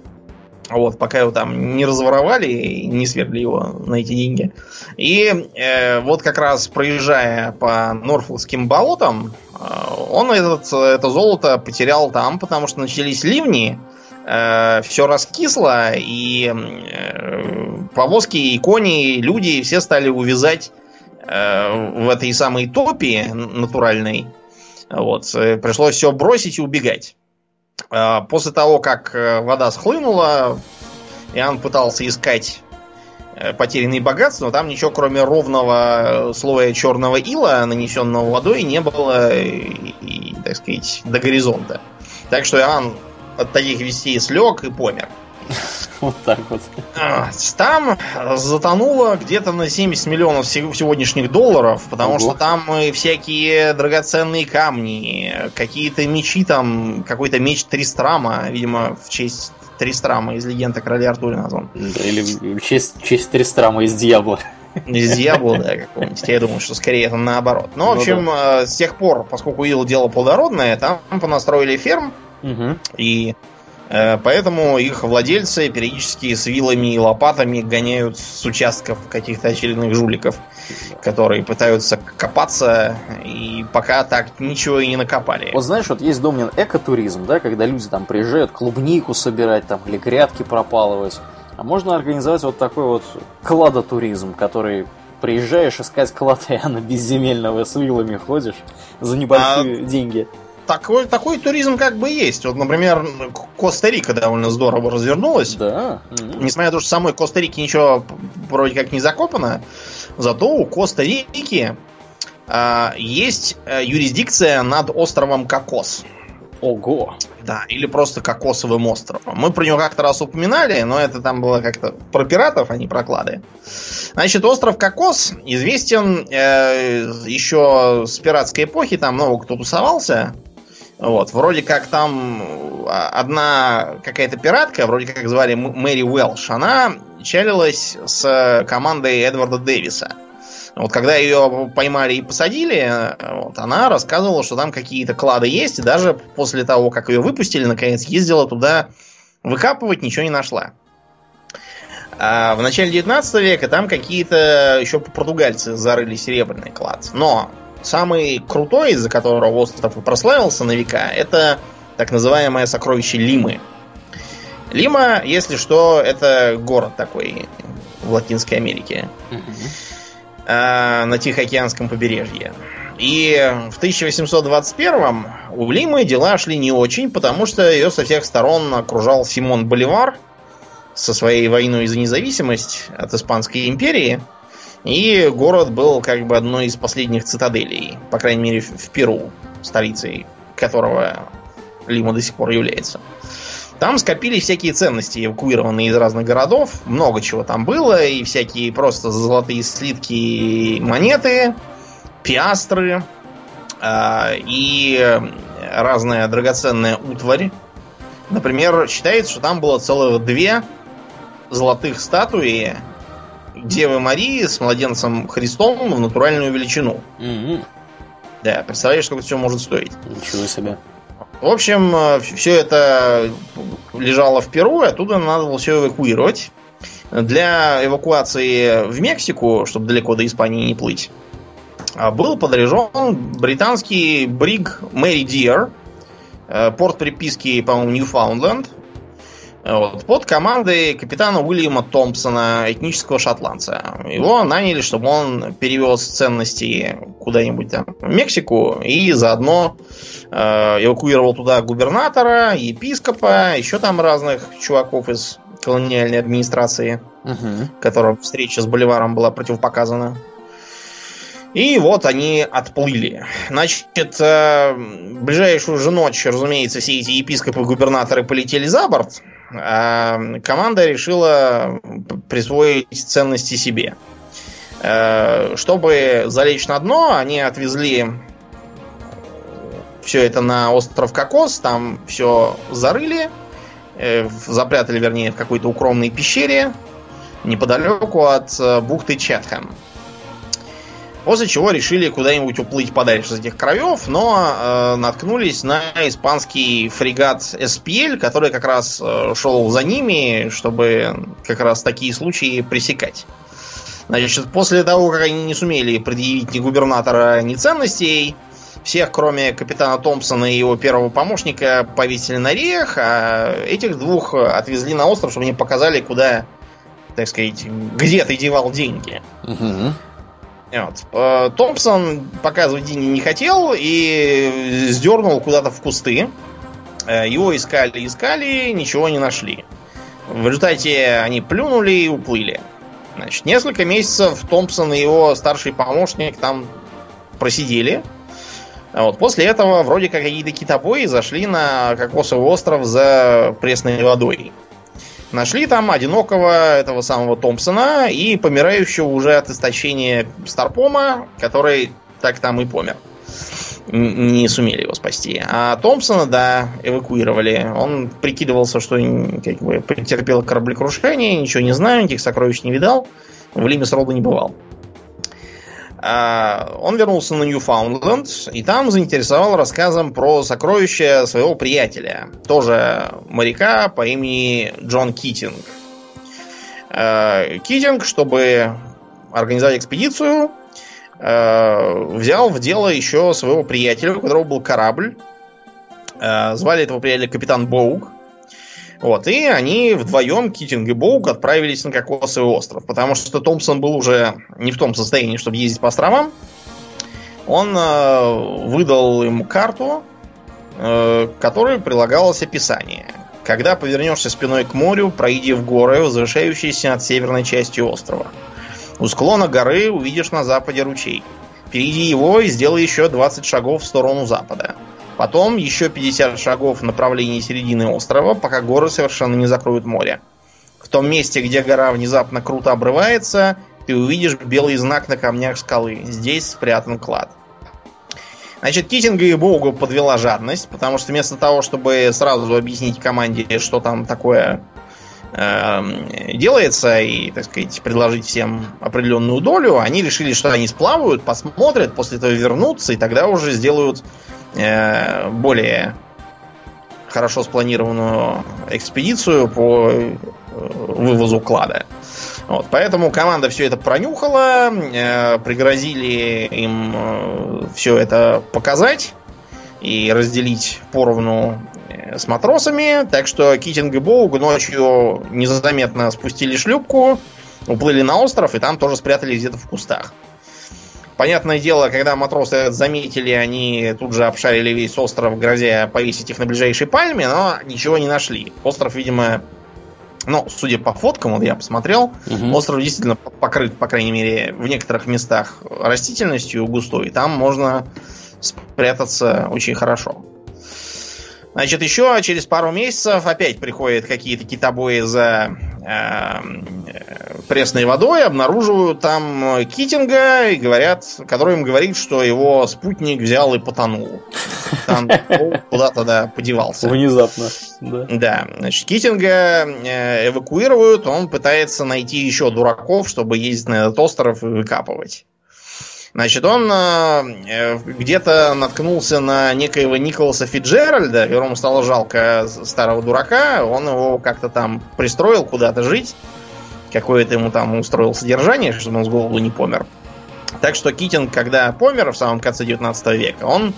Вот, пока его там не разворовали и не свергли его на эти деньги. И э, вот как раз проезжая по Норфолкским болотам, э, он этот, это золото потерял там, потому что начались ливни, э, все раскисло, и э, повозки, и кони, и люди все стали увязать Э, в этой самой топи натуральной. Вот, э, пришлось все бросить и убегать. Э, после того, как вода схлынула, Иоанн пытался искать потерянные богатства, но там ничего кроме ровного слоя черного ила, нанесенного водой, не было, и, и, так сказать, до горизонта. Так что Иоанн от таких вестей слег и помер. [LAUGHS] Вот так вот. Там затонуло где-то на 70 миллионов сегодняшних долларов, потому Ого. что там всякие драгоценные камни, какие-то мечи там, какой-то меч Тристрама, видимо, в честь Тристрама из легенды о короле Артуре назван. Или в честь, честь Тристрама из Дьявола. Из Дьявола, да, какого-нибудь. Я думаю, что скорее это наоборот. Но, в ну общем, ну, да. с тех пор, поскольку Ил дело плодородное, там понастроили ферм, угу. и Э, поэтому их владельцы периодически с вилами и лопатами гоняют с участков каких-то очередных жуликов, которые пытаются копаться и пока так ничего и не накопали. Вот знаешь, вот есть домен экотуризм, да, когда люди там приезжают клубнику собирать там или грядки пропалывать. А можно организовать вот такой вот кладотуризм, который приезжаешь искать клад, и на безземельного с вилами ходишь за небольшие а... деньги такой, такой туризм как бы есть. Вот, например, Коста-Рика довольно здорово развернулась. Да. Несмотря на то, что самой Коста-Рике ничего вроде как не закопано, зато у Коста-Рики э, есть юрисдикция над островом Кокос. Ого! Да, или просто кокосовым островом. Мы про него как-то раз упоминали, но это там было как-то про пиратов, а не про клады. Значит, остров Кокос известен э, еще с пиратской эпохи, там много кто тусовался. Вот, вроде как там а, одна какая-то пиратка, вроде как звали Мэри Уэлш, она чалилась с командой Эдварда Дэвиса. Вот когда ее поймали и посадили, вот, она рассказывала, что там какие-то клады есть, и даже после того, как ее выпустили, наконец, ездила туда выкапывать, ничего не нашла. А в начале 19 века там какие-то еще португальцы зарыли серебряный клад. Но Самый крутой, из-за которого остров и прославился на века, это так называемое сокровище Лимы. Лима, если что, это город такой в Латинской Америке. Э, на Тихоокеанском побережье. И в 1821 у Лимы дела шли не очень, потому что ее со всех сторон окружал Симон Боливар со своей войной за независимость от Испанской империи – и город был как бы одной из последних цитаделей, по крайней мере в Перу, столицей которого Лима до сих пор является. Там скопились всякие ценности, эвакуированные из разных городов. Много чего там было. И всякие просто золотые слитки монеты, пиастры э, и разная драгоценная утварь. Например, считается, что там было целых две золотых статуи Девы Марии с младенцем Христом в натуральную величину. Mm-hmm. Да, представляешь, сколько все может стоить. Ничего себе. В общем, э, все это лежало в Перу, и оттуда надо было все эвакуировать. Для эвакуации в Мексику, чтобы далеко до Испании не плыть, а, был подряжен британский бриг Мэри Диер, э, порт приписки, по-моему, Ньюфаундленд, вот, под командой капитана Уильяма Томпсона, этнического шотландца. Его наняли, чтобы он перевез ценности куда-нибудь там в Мексику и заодно э, эвакуировал туда губернатора, епископа, еще там разных чуваков из колониальной администрации, угу. которым встреча с Боливаром была противопоказана. И вот они отплыли. Значит, э, ближайшую же ночь, разумеется, все эти епископы и губернаторы полетели за борт. А команда решила присвоить ценности себе. Э, чтобы залечь на дно, они отвезли все это на остров Кокос, там все зарыли, э, запрятали, вернее, в какой-то укромной пещере неподалеку от бухты Четхэм. После чего решили куда-нибудь уплыть подальше из этих краев, но э, наткнулись на испанский фрегат СПЛ, который как раз э, шел за ними, чтобы как раз такие случаи пресекать. Значит, после того, как они не сумели предъявить ни губернатора, ни ценностей, всех, кроме капитана Томпсона и его первого помощника, повесили на реях, а этих двух отвезли на остров, чтобы они показали, куда, так сказать, где ты девал деньги. Угу. Вот. Э, Томпсон показывать деньги не хотел и сдернул куда-то в кусты. Э, его искали, искали, ничего не нашли. В результате они плюнули и уплыли. Значит, несколько месяцев Томпсон и его старший помощник там просидели. Вот. После этого вроде как какие-то китобои зашли на Кокосовый остров за пресной водой. Нашли там одинокого этого самого Томпсона и помирающего уже от истощения Старпома, который так там и помер. Не сумели его спасти. А Томпсона, да, эвакуировали. Он прикидывался, что как бы, претерпел кораблекрушение, ничего не знаю, никаких сокровищ не видал. В Лиме сроду не бывал. А, он вернулся на Ньюфаундленд и там заинтересовал рассказом про сокровища своего приятеля, тоже моряка по имени Джон Китинг. А, Китинг, чтобы организовать экспедицию, а, взял в дело еще своего приятеля, у которого был корабль. Звали этого приятеля капитан Боук. Вот, и они вдвоем, Китинг и Боук, отправились на Кокосовый остров, потому что Томпсон был уже не в том состоянии, чтобы ездить по островам. Он э, выдал им карту, э, которой прилагалось описание. Когда повернешься спиной к морю, пройди в горы, возвышающиеся над северной частью острова. У склона горы увидишь на западе ручей. Перейди его и сделай еще 20 шагов в сторону запада. Потом еще 50 шагов в направлении середины острова, пока горы совершенно не закроют море. В том месте, где гора внезапно круто обрывается, ты увидишь белый знак на камнях скалы. Здесь спрятан клад. Значит, Китинга и Богу подвела жадность, потому что вместо того, чтобы сразу объяснить команде, что там такое э, делается, и, так сказать, предложить всем определенную долю, они решили, что они сплавают, посмотрят, после этого вернутся, и тогда уже сделают Э, более хорошо спланированную экспедицию по э, вывозу клада. Вот, поэтому команда все это пронюхала, э, пригрозили им э, все это показать и разделить поровну э, с матросами. Так что Китинг и Боуг ночью незаметно спустили шлюпку, уплыли на остров и там тоже спрятались где-то в кустах. Понятное дело, когда матросы заметили, они тут же обшарили весь остров, грозя повесить их на ближайшей пальме, но ничего не нашли. Остров, видимо, ну, судя по фоткам, вот я посмотрел, угу. остров действительно покрыт, по крайней мере, в некоторых местах растительностью густой. Там можно спрятаться очень хорошо. Значит, еще через пару месяцев опять приходят какие-то китобои за э, пресной водой, обнаруживают там Китинга и говорят, который им говорит, что его спутник взял и потонул. Там куда-то да, подевался. Внезапно. Да. да. Значит, Китинга э, эвакуируют, он пытается найти еще дураков, чтобы ездить на этот остров и выкапывать. Значит, он э, где-то наткнулся на некоего Николаса Фиджеральда, которому стало жалко старого дурака, он его как-то там пристроил куда-то жить, какое-то ему там устроил содержание, чтобы он с голоду не помер. Так что Китинг, когда помер в самом конце 19 века, он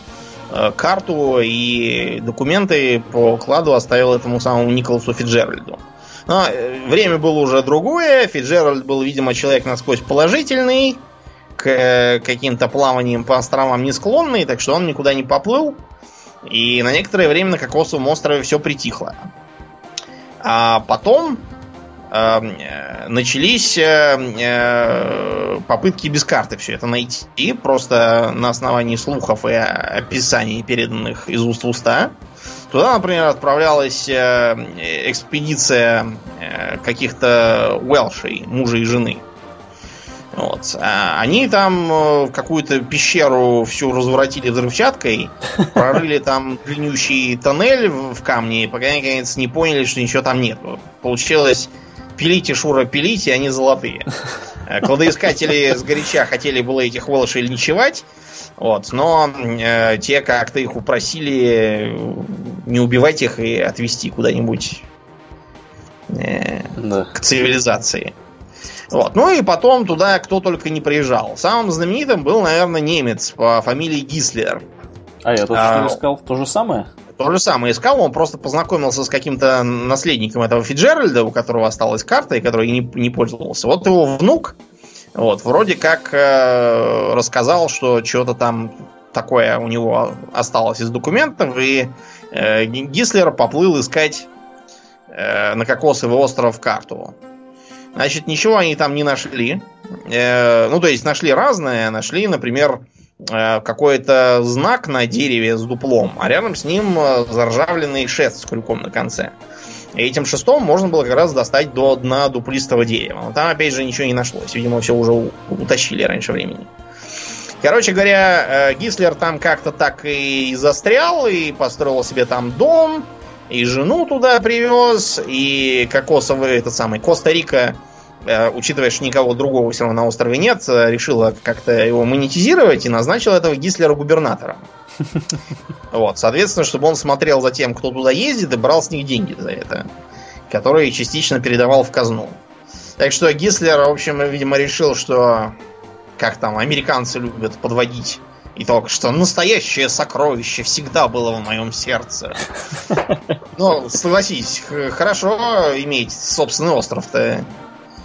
э, карту и документы по кладу оставил этому самому Николасу Фиджеральду. Но э, время было уже другое, Фиджеральд был, видимо, человек насквозь положительный, к каким-то плаваниям по островам не склонный, так что он никуда не поплыл. И на некоторое время на Кокосовом острове все притихло. А потом эм, э, начались э, э, попытки без карты все это найти, просто на основании слухов и описаний, переданных из уст в уста. Туда, например, отправлялась э, экспедиция э, каких-то Уэлшей, мужа и жены. Вот. А они там э, какую-то пещеру всю разворотили взрывчаткой, [LAUGHS] прорыли там длиннющий тоннель в камне, пока они, наконец, не поняли, что ничего там нет. Получилось пилите, Шура, пилите, они золотые. Э, кладоискатели с горяча хотели было этих волошей линчевать, вот, но э, те как-то их упросили не убивать их и отвезти куда-нибудь э, да. к цивилизации. Вот. Ну и потом туда кто только не приезжал. Самым знаменитым был, наверное, немец по фамилии Гислер. А я только а, что искал то же самое? То же самое искал, он просто познакомился с каким-то наследником этого Фиджеральда, у которого осталась карта и который не, не пользовался. Вот его внук, вот, вроде как э, рассказал, что что-то там такое у него осталось из документов, и э, Гислер поплыл искать э, на Кокосовый остров карту. Значит, ничего они там не нашли. Э, ну, то есть нашли разное. Нашли, например, э, какой-то знак на дереве с дуплом, а рядом с ним э, заржавленный шест с крюком на конце. И этим шестом можно было как раз достать до дна дуплистого дерева. Но там, опять же, ничего не нашлось. Видимо, все уже утащили раньше времени. Короче говоря, Гислер там как-то так и застрял, и построил себе там дом, и жену туда привез, и кокосовый, этот самый, Коста-Рика, э, учитывая, что никого другого все равно на острове нет, э, решила как-то его монетизировать и назначила этого Гислера губернатором. [LAUGHS] Вот, соответственно, чтобы он смотрел за тем, кто туда ездит, и брал с них деньги за это, которые частично передавал в казну. Так что Гислер, в общем, видимо, решил, что как там американцы любят подводить и только что настоящее сокровище всегда было в моем сердце. Ну, согласись, хорошо иметь собственный остров-то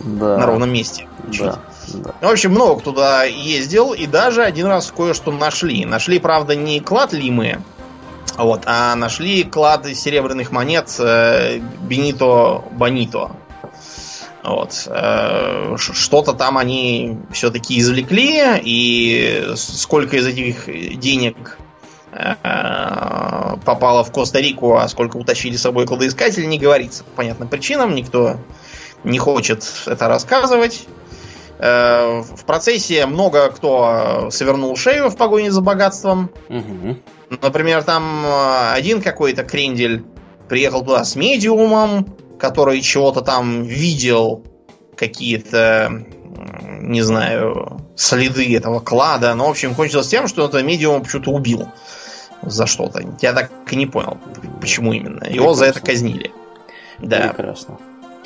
да. на ровном месте. Да, да. В общем, много туда ездил, и даже один раз кое-что нашли. Нашли, правда, не клад Лимы, вот, а нашли клад серебряных монет э, Бенито Бонито. Вот. Э, что-то там они все-таки извлекли, и сколько из этих денег э, попало в Коста-Рику, а сколько утащили с собой кладоискатели, не говорится по понятным причинам. Никто не хочет это рассказывать. Э, в процессе много кто свернул шею в погоне за богатством. Угу. Например, там один какой-то крендель приехал туда с медиумом, который чего-то там видел, какие-то, не знаю, следы этого клада. Но, в общем, кончилось тем, что это медиум почему-то убил за что-то. Я так и не понял, почему именно. Его Прекрасно. за это казнили. Да. Прекрасно.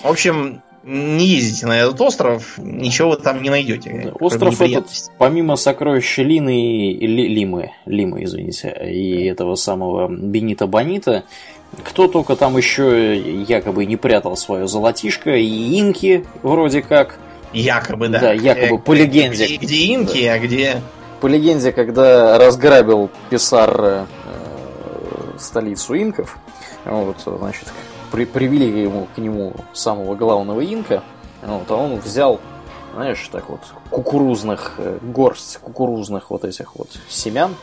В общем, не ездите на этот остров, ничего вы там не найдете. Остров этот, помимо сокровища Лины и Лимы, Лимы, извините, и этого самого Бенита Бонита, кто только там еще якобы не прятал свое золотишко, и инки вроде как. Якобы, да. Да, якобы, по легенде. Где, где инки, да. а где... По легенде, когда разграбил Писар э, столицу инков, вот, значит, при, привели ему к нему самого главного инка, вот, а он взял, знаешь, так вот, кукурузных, э, горсть кукурузных вот этих вот семян,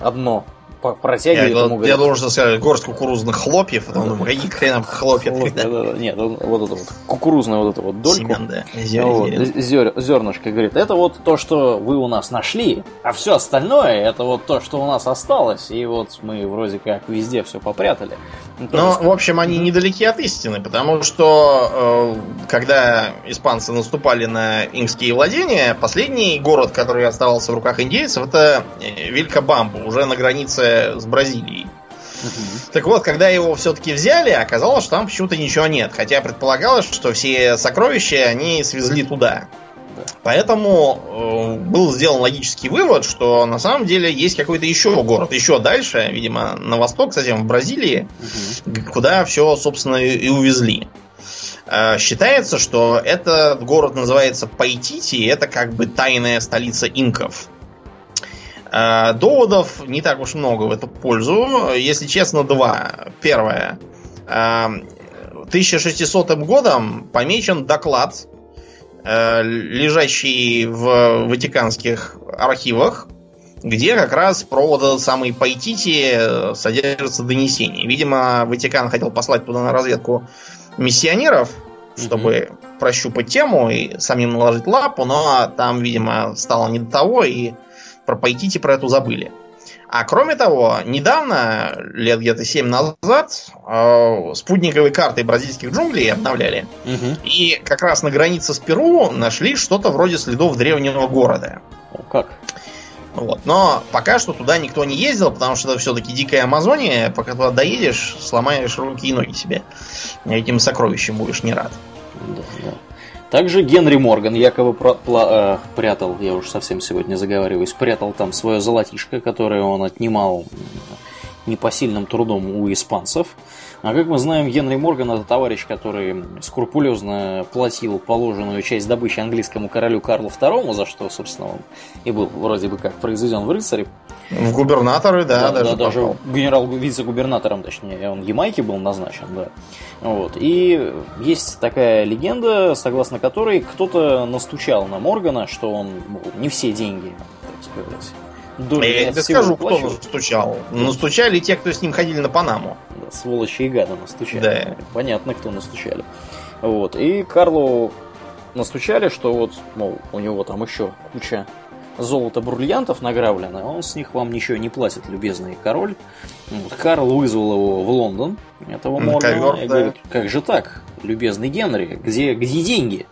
одно протягивает я, ему. Я должен сказать, горсть кукурузных хлопьев, а он какие хрена хлопья Нет, вот это вот кукурузная вот эта вот дольку. Семен, да. Зер, зернышко говорит, это вот то, что вы у нас нашли, а все остальное это вот то, что у нас осталось, и вот мы вроде как везде все попрятали. Ну, ну в общем, они недалеки от истины, потому что э, когда испанцы наступали на инские владения, последний город, который оставался в руках индейцев, это э, Вилькабамбу, уже на границе с Бразилией. Угу. Так вот, когда его все-таки взяли, оказалось, что там почему-то ничего нет. Хотя предполагалось, что все сокровища они свезли туда. Поэтому э, был сделан логический вывод, что на самом деле есть какой-то еще город, еще дальше, видимо, на восток, совсем в Бразилии, угу. куда все, собственно, и увезли. Э, считается, что этот город называется Пайтити, это как бы тайная столица инков. Э, доводов не так уж много в эту пользу. Если честно, два. Первое. 1600 э, годом помечен доклад, э, лежащий в ватиканских архивах, где как раз про вот этот самый Пайтити содержится донесение. Видимо, Ватикан хотел послать туда на разведку миссионеров, чтобы угу. прощупать тему и самим наложить лапу, но там, видимо, стало не до того, и про Пайтити про эту забыли. А кроме того, недавно, лет где-то 7 назад, э, спутниковые карты бразильских джунглей обновляли. Угу. И как раз на границе с Перу нашли что-то вроде следов древнего города. О, как? Вот. Но пока что туда никто не ездил, потому что это все-таки дикая Амазония. Пока туда доедешь, сломаешь руки и ноги себе. Этим сокровищем будешь не рад. Да, да. Также Генри Морган якобы про, пла, э, прятал, я уж совсем сегодня заговариваюсь, прятал там свое золотишко, которое он отнимал непосильным трудом у испанцев. А как мы знаем, Генри Морган это товарищ, который скрупулезно платил положенную часть добычи английскому королю Карлу II, за что, собственно, он и был вроде бы как произведен в рыцаре. В губернаторы, да, да даже, да, даже генерал вице-губернатором, точнее, он Ямайки был назначен, да. Вот. И есть такая легенда, согласно которой кто-то настучал на Моргана, что он мол, не все деньги, так сказать, доли Я тебе скажу, кто настучал. Настучали те, кто с ним ходили на Панаму. Да, сволочи и гады настучали. Да. Понятно, кто настучали. Вот. И Карлу настучали, что вот, мол, у него там еще куча золота бриллиантов награблено, а он с них вам ничего не платит, любезный король. Вот, Карл вызвал его в Лондон, этого Моргана, и говорит, как же так, любезный Генри, где, где деньги?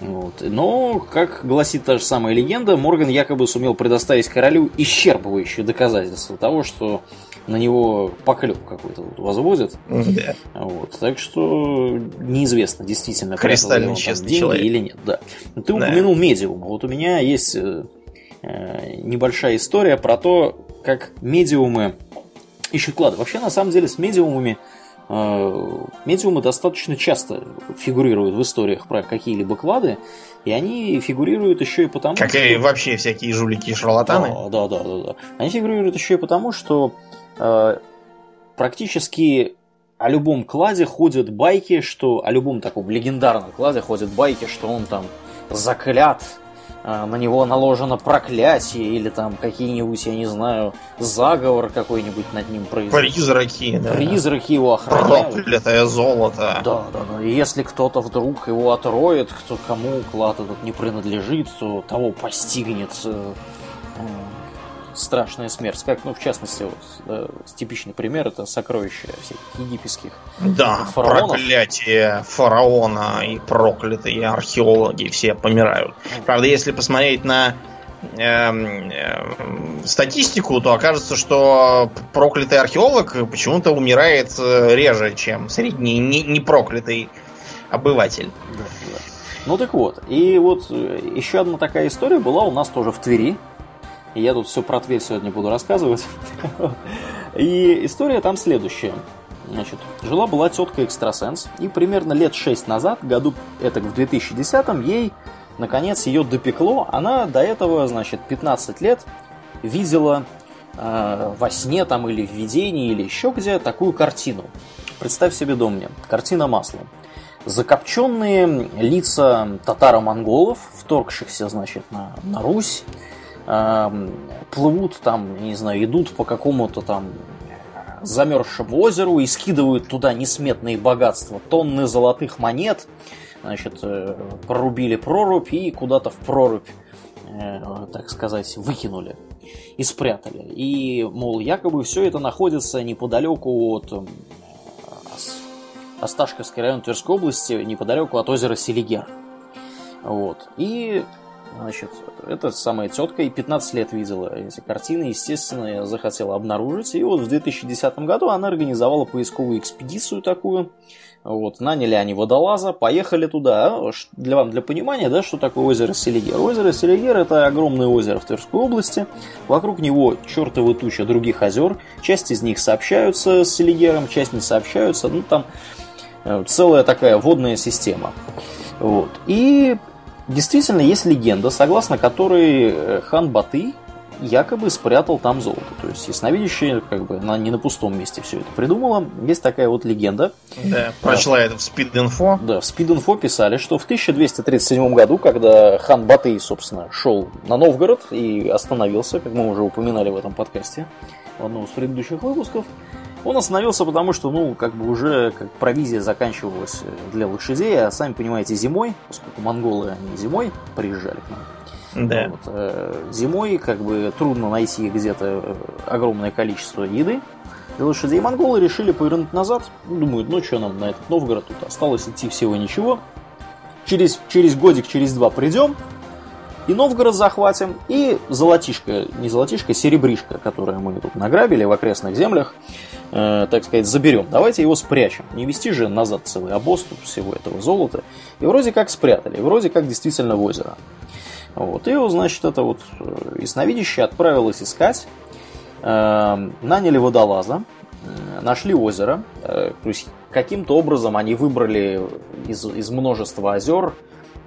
Вот. Но, как гласит та же самая легенда, Морган якобы сумел предоставить королю исчерпывающие доказательства того, что на него поклеп какой-то вот возводят. Да. Вот. Так что неизвестно, действительно, он там деньги человек. или нет. Да. Ты да. упомянул медиума. Вот у меня есть э, э, небольшая история про то, как медиумы ищут клады. Вообще, на самом деле, с медиумами медиумы достаточно часто фигурируют в историях про какие-либо клады, и они фигурируют еще и потому, как что... и вообще всякие жулики и шарлатаны. Да, да, да, да, да. Они фигурируют еще и потому, что э, практически о любом кладе ходят байки, что о любом таком легендарном кладе ходят байки, что он там заклят на него наложено проклятие или там какие-нибудь, я не знаю, заговор какой-нибудь над ним произошел. Призраки, да. Призраки его охраняют. Проклятое золото. Да, да, да. И если кто-то вдруг его отроет, кто кому клад этот не принадлежит, то того постигнет э, страшная смерть. Как, ну, в частности, вот, типичный пример это сокровища всех египетских да, фараонов. проклятие фараона и проклятые археологи все помирают. Правда, если посмотреть на эм, эм, статистику, то окажется, что проклятый археолог почему-то умирает э, реже, чем средний не, не проклятый обыватель. Да, да. Ну так вот, и вот э, еще одна такая история была у нас тоже в Твери. Я тут все про Тверь сегодня буду рассказывать. [LAUGHS] И история там следующая. Значит, жила-была тетка экстрасенс, и примерно лет 6 назад, году это в 2010-м, ей, наконец, ее допекло. Она до этого, значит, 15 лет видела э, во сне там или в видении, или еще где такую картину. Представь себе дом мне, картина маслом. Закопченные лица татаро-монголов, вторгшихся, значит, на, на Русь, плывут там, не знаю, идут по какому-то там замерзшему озеру и скидывают туда несметные богатства, тонны золотых монет, значит, э, прорубили прорубь и куда-то в прорубь, э, так сказать, выкинули и спрятали. И, мол, якобы все это находится неподалеку от Осташковский район Тверской области, неподалеку от озера Селигер. Вот. И Значит, эта самая тетка и 15 лет видела эти картины, естественно, я захотела обнаружить. И вот в 2010 году она организовала поисковую экспедицию такую. Вот, наняли они водолаза, поехали туда. Для вам, для понимания, да, что такое озеро Селигер. Озеро Селигер это огромное озеро в Тверской области. Вокруг него чертовы туча других озер. Часть из них сообщаются с Селигером, часть не сообщаются. Ну, там э, целая такая водная система. Вот. И Действительно, есть легенда, согласно которой э, хан Баты якобы спрятал там золото. То есть ясновидящая как бы она не на пустом месте все это придумала. Есть такая вот легенда. Да, прочла это в Speed Info. Да, в Speed Info писали, что в 1237 году, когда хан Батый, собственно, шел на Новгород и остановился, как мы уже упоминали в этом подкасте, в одном из предыдущих выпусков, Он остановился, потому что, ну, как бы уже как провизия заканчивалась для лошадей, а сами понимаете, зимой, поскольку монголы, они зимой приезжали к нам. Да. Вот, э, зимой как бы трудно найти где-то э, огромное количество еды для лошадей. Монголы решили повернуть назад. Думают, ну что нам на этот Новгород тут осталось идти всего ничего. Через, через годик, через два придем, и Новгород захватим, и золотишко, не золотишко, серебришко, которое мы тут награбили в окрестных землях, э, так сказать, заберем. Давайте его спрячем. Не вести же назад целый обоз тут всего этого золота. И вроде как спрятали, вроде как действительно в озеро. Вот. И, значит, это вот э, ясновидящее отправилось искать. Э, наняли водолаза, э, нашли озеро. Э, то есть каким-то образом они выбрали из, из множества озер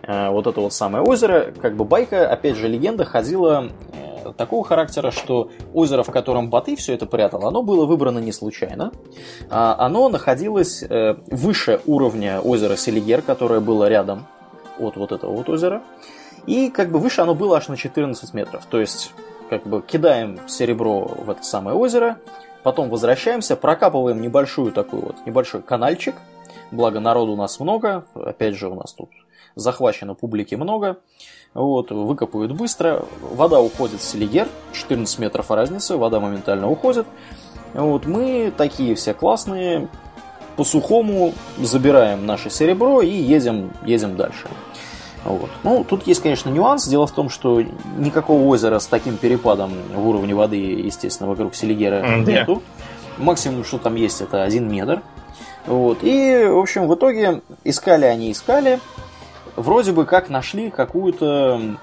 Э, вот это вот самое озеро, как бы байка, опять же, легенда ходила э, такого характера, что озеро, в котором Баты все это прятал, оно было выбрано не случайно. А оно находилось э, выше уровня озера Селигер, которое было рядом от вот этого вот озера. И как бы выше оно было аж на 14 метров. То есть, как бы кидаем серебро в это самое озеро, потом возвращаемся, прокапываем небольшую такой вот, небольшой канальчик, благо народу у нас много, опять же у нас тут захвачено публики много. Вот, выкопают быстро. Вода уходит в Селигер, 14 метров разница, вода моментально уходит. Вот, мы такие все классные, по сухому забираем наше серебро и едем, едем дальше. Вот. Ну, тут есть, конечно, нюанс. Дело в том, что никакого озера с таким перепадом в уровне воды, естественно, вокруг Селигера mm, нету. Максимум, что там есть, это один метр. Вот. И, в общем, в итоге искали они, искали вроде бы как нашли какую-то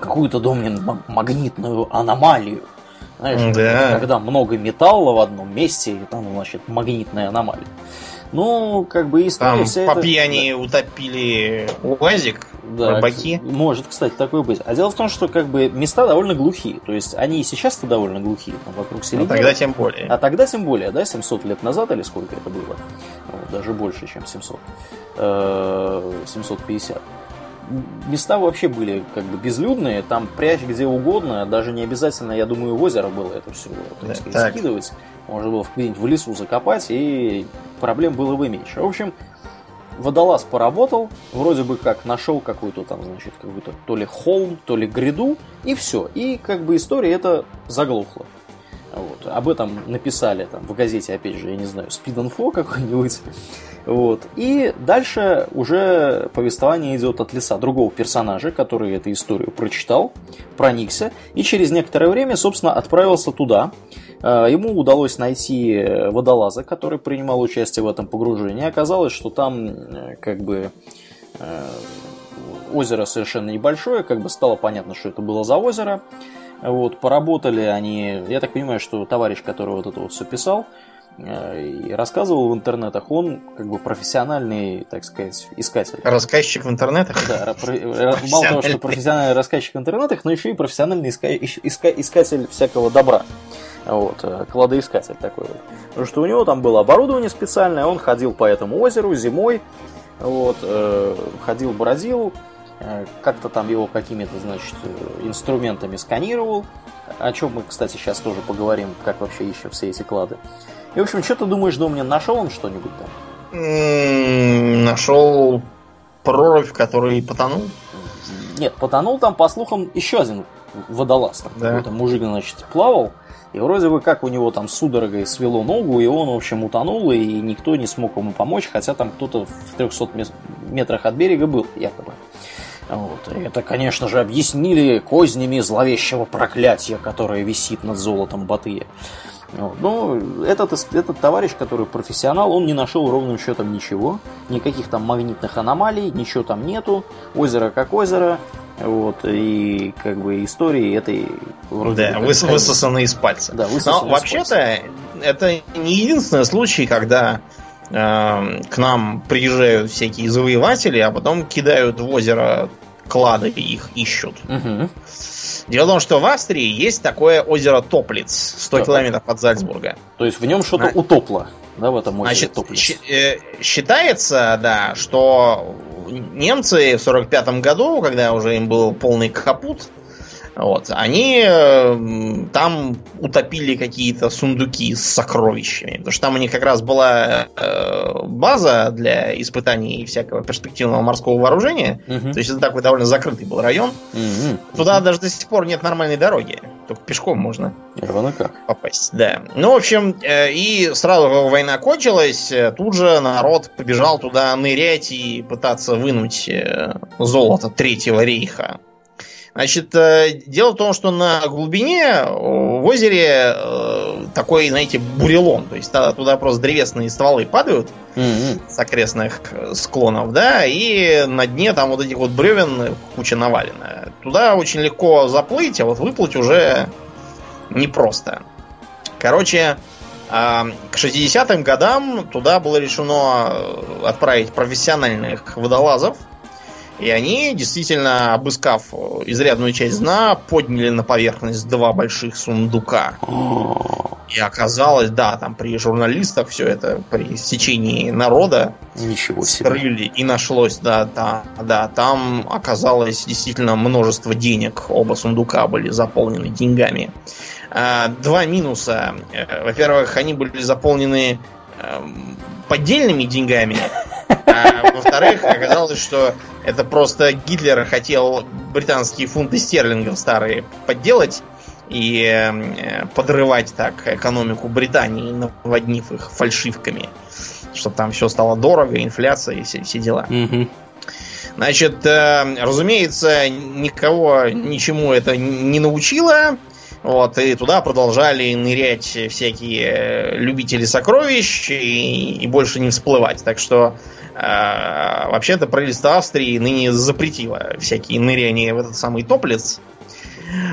какую-то, Домнин, магнитную аномалию. Знаешь, да. когда много металла в одном месте, и там, значит, магнитная аномалия. Ну, как бы история Там вся по это... пьяни да. утопили УАЗик, да, рыбаки. Может, кстати, такое быть. А дело в том, что как бы места довольно глухие. То есть они и сейчас-то довольно глухие, там, вокруг Селигера. А тогда тем более. А тогда тем более, да, 700 лет назад или сколько это было? Вот, даже больше, чем 700. 750 места вообще были как бы безлюдные, там прячь где угодно, даже не обязательно, я думаю, в озеро было это все так сказать, скидывать. Можно было где-нибудь в лесу закопать, и проблем было бы меньше. В общем, водолаз поработал, вроде бы как нашел какую-то там, значит, какую-то то ли холм, то ли гряду, и все. И как бы история это заглохла. Вот. Об этом написали там в газете, опять же, я не знаю, Speed Info какой-нибудь. Вот. И дальше уже повествование идет от лица другого персонажа, который эту историю прочитал, проникся, и через некоторое время, собственно, отправился туда. Э, ему удалось найти водолаза, который принимал участие в этом погружении. Оказалось, что там э, как бы э, озеро совершенно небольшое, как бы стало понятно, что это было за озеро. Вот, поработали они, я так понимаю, что товарищ, который вот это вот все писал э, и рассказывал в интернетах, он как бы профессиональный, так сказать, искатель. Рассказчик в интернетах? Да, мало того, что профессиональный рассказчик в интернетах, но еще и профессиональный иска... Иска... искатель всякого добра. Вот, э, кладоискатель такой вот. Потому что у него там было оборудование специальное, он ходил по этому озеру зимой, вот, э, ходил, бродил, Э, как-то там его какими-то, значит, э, инструментами сканировал, о чем мы, кстати, сейчас тоже поговорим, как вообще ищем все эти клады. И, в общем, что ты думаешь, Домнин, нашел он что-нибудь там? Нашел прорубь, который потонул? Нет, потонул там, по слухам, еще один водолаз. Там да. Какой-то мужик, значит, плавал. И вроде бы как у него там судорогой свело ногу, и он, в общем, утонул, и никто не смог ему помочь, хотя там кто-то в 300 метрах от берега был, якобы. Вот. И это, конечно же, объяснили кознями зловещего проклятия, которое висит над золотом Батыя. Вот. Но этот, этот товарищ, который профессионал, он не нашел ровным счетом ничего. Никаких там магнитных аномалий, ничего там нету. Озеро как озеро. Вот, и как бы истории этой вроде Да, выс, высосаны из пальца. Да, Но вообще-то это не единственный случай, когда э, к нам приезжают всякие завоеватели, а потом кидают в озеро клады и их ищут. Угу. Дело в том, что в Австрии есть такое озеро Топлиц, 100 да. километров от Зальцбурга. То есть в нем что-то а... утопло, да, в этом озере Значит, Топлиц? Э, считается, да, что немцы в 45 году, когда уже им был полный капут, Вот. Они э, там утопили какие-то сундуки с сокровищами. Потому что там у них как раз была э, база для испытаний всякого перспективного морского вооружения. Угу. То есть это такой довольно закрытый был район. Угу. Туда даже до сих пор нет нормальной дороги. Только пешком можно Ровно как. попасть. Да. Ну, в общем, э, и сразу как война кончилась, э, тут же народ побежал туда нырять и пытаться вынуть э, золото Третьего рейха. Значит, э, дело в том, что на глубине в озере э, такой, знаете, бурелом. То есть туда просто древесные стволы падают mm-hmm. с окрестных склонов, да, и на дне там вот этих вот бревен куча навалена. Туда очень легко заплыть, а вот выплыть уже непросто. Короче, а, к 60-м годам туда было решено отправить профессиональных водолазов, и они, действительно, обыскав изрядную часть дна, подняли на поверхность два больших сундука. И оказалось, да, там при журналистах все это при стечении народа Ничего себе. скрыли и нашлось, да, да, да, там оказалось действительно множество денег. Оба сундука были заполнены деньгами. А, два минуса. Э, во-первых, они были заполнены эм, поддельными деньгами. А во-вторых, оказалось, что это просто Гитлер хотел британские фунты стерлингов старые подделать и э, подрывать так экономику Британии, наводнив их фальшивками. Чтобы там все стало дорого, инфляция и все, все дела. Значит, э, разумеется, никого ничему это не научило. Вот, и туда продолжали нырять всякие э, любители сокровищ и, и больше не всплывать. Так что э, вообще-то правительство Австрии ныне запретило всякие ныряния в этот самый топлец.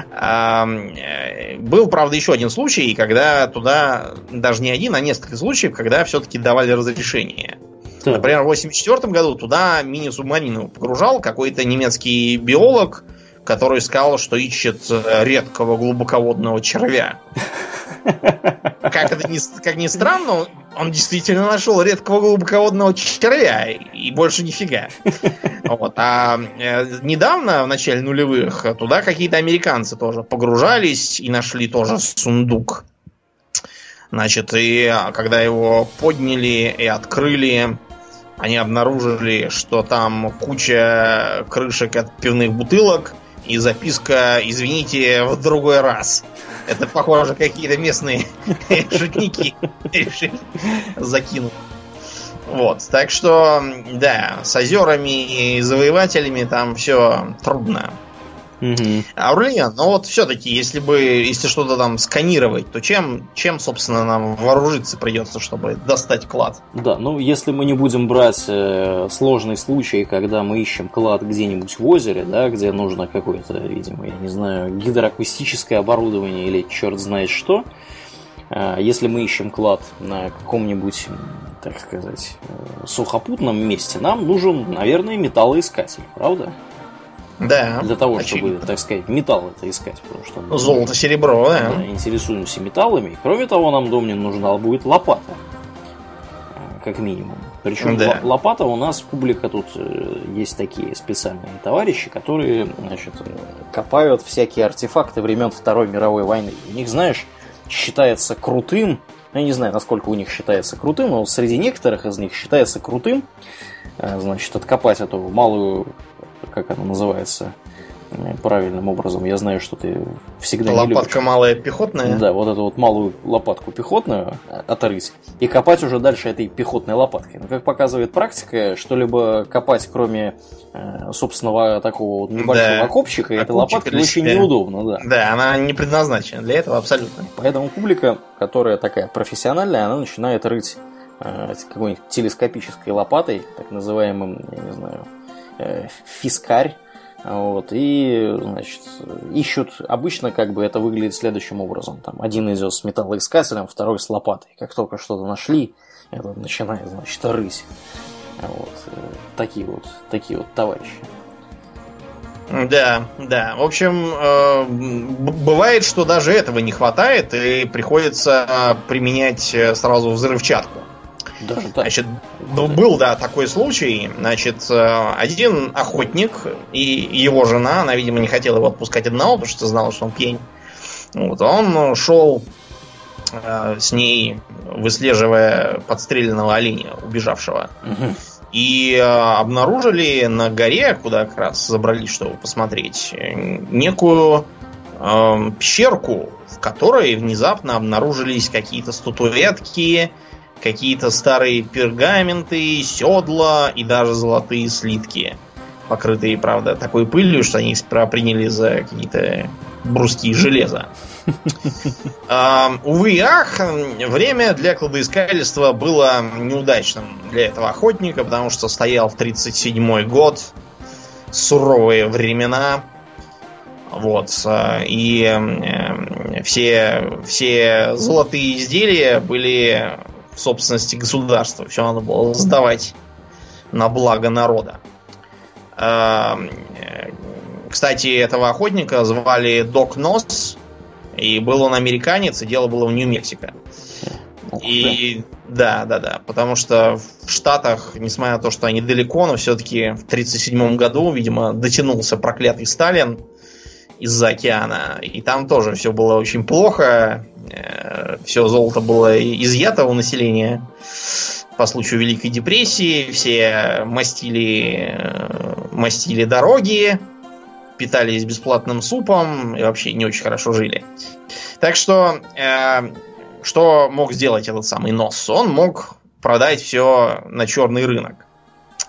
Э, был, правда, еще один случай, когда туда, даже не один, а несколько случаев, когда все-таки давали разрешение. Например, в 1984 году туда мини-субмарину погружал какой-то немецкий биолог, который сказал, что ищет э, редкого глубоководного червя. Как это ни, как ни странно, он действительно нашел редкого глубоководного червя и больше нифига. Вот. А э, недавно, в начале нулевых, туда какие-то американцы тоже погружались и нашли тоже сундук. Значит, и когда его подняли и открыли, они обнаружили, что там куча крышек от пивных бутылок, и записка «Извините, в другой раз». Это, похоже, какие-то местные [LAUGHS] шутники решили закинуть. Вот, так что, да, с озерами и завоевателями там все трудно. Угу. Аурлиен, ну вот все-таки, если бы, если что-то там сканировать, то чем, чем, собственно, нам вооружиться придется, чтобы достать клад? Да, ну если мы не будем брать э, сложный случай, когда мы ищем клад где-нибудь в озере, да, где нужно какое-то, видимо, я не знаю, гидроакустическое оборудование или черт знает что, э, если мы ищем клад на каком-нибудь так сказать, э, сухопутном месте, нам нужен, наверное, металлоискатель, правда? Да. Для того, очевидно. чтобы, так сказать, металл это искать. Потому что мы, Золото, серебро, да. да. Интересуемся металлами. Кроме того, нам Домнин нужна будет лопата. Э, как минимум. Причем да. лопата у нас публика тут э, есть такие специальные товарищи, которые, значит, э, копают всякие артефакты времен Второй мировой войны. У них, знаешь, считается крутым, ну, я не знаю, насколько у них считается крутым, но среди некоторых из них считается крутым, значит, откопать эту малую как она называется э, правильным образом. Я знаю, что ты всегда Лопатка не любишь. малая пехотная? Да, вот эту вот малую лопатку пехотную отрыть и копать уже дальше этой пехотной лопаткой. Но, как показывает практика, что-либо копать, кроме э, собственного такого вот небольшого да. окопчика, этой лопаткой очень неудобно. Да. да, она не предназначена для этого абсолютно. Поэтому публика, которая такая профессиональная, она начинает рыть э, какой-нибудь телескопической лопатой, так называемым, я не знаю, фискарь. Вот, и, значит, ищут, обычно как бы это выглядит следующим образом. Там один идет с металлоискателем, второй с лопатой. Как только что-то нашли, это начинает, значит, рыть. Вот, э, такие вот, такие вот товарищи. Да, да. В общем, э, бывает, что даже этого не хватает, и приходится применять сразу взрывчатку. Даже так. Значит, ну, был, да, такой случай. Значит, э, один охотник и его жена, она, видимо, не хотела его отпускать одного, потому что знала, что он пьянь. Вот, он шел э, с ней, выслеживая подстреленного оленя, убежавшего. Угу. И э, обнаружили на горе, куда как раз забрались, чтобы посмотреть, некую э, пещерку, в которой внезапно обнаружились какие-то статуэтки, какие-то старые пергаменты, седла и даже золотые слитки, покрытые, правда, такой пылью, что они приняли за какие-то бруски железа. [LAUGHS] Увы и ах, время для кладоискательства было неудачным для этого охотника, потому что стоял в 37 год, суровые времена, вот, а, и э, все, все золотые изделия были в собственности государства, все надо было сдавать на благо народа. Кстати, этого охотника звали Док Нос, и был он американец, и дело было в Нью-Мексико. И да, да, да. Потому что в Штатах, несмотря на то, что они далеко, но все-таки в 1937 году, видимо, дотянулся проклятый Сталин из-за океана. И там тоже все было очень плохо. Э, все золото было изъято у населения по случаю Великой депрессии. Все мастили, э, мастили дороги питались бесплатным супом и вообще не очень хорошо жили. Так что, э, что мог сделать этот самый нос? Он мог продать все на черный рынок.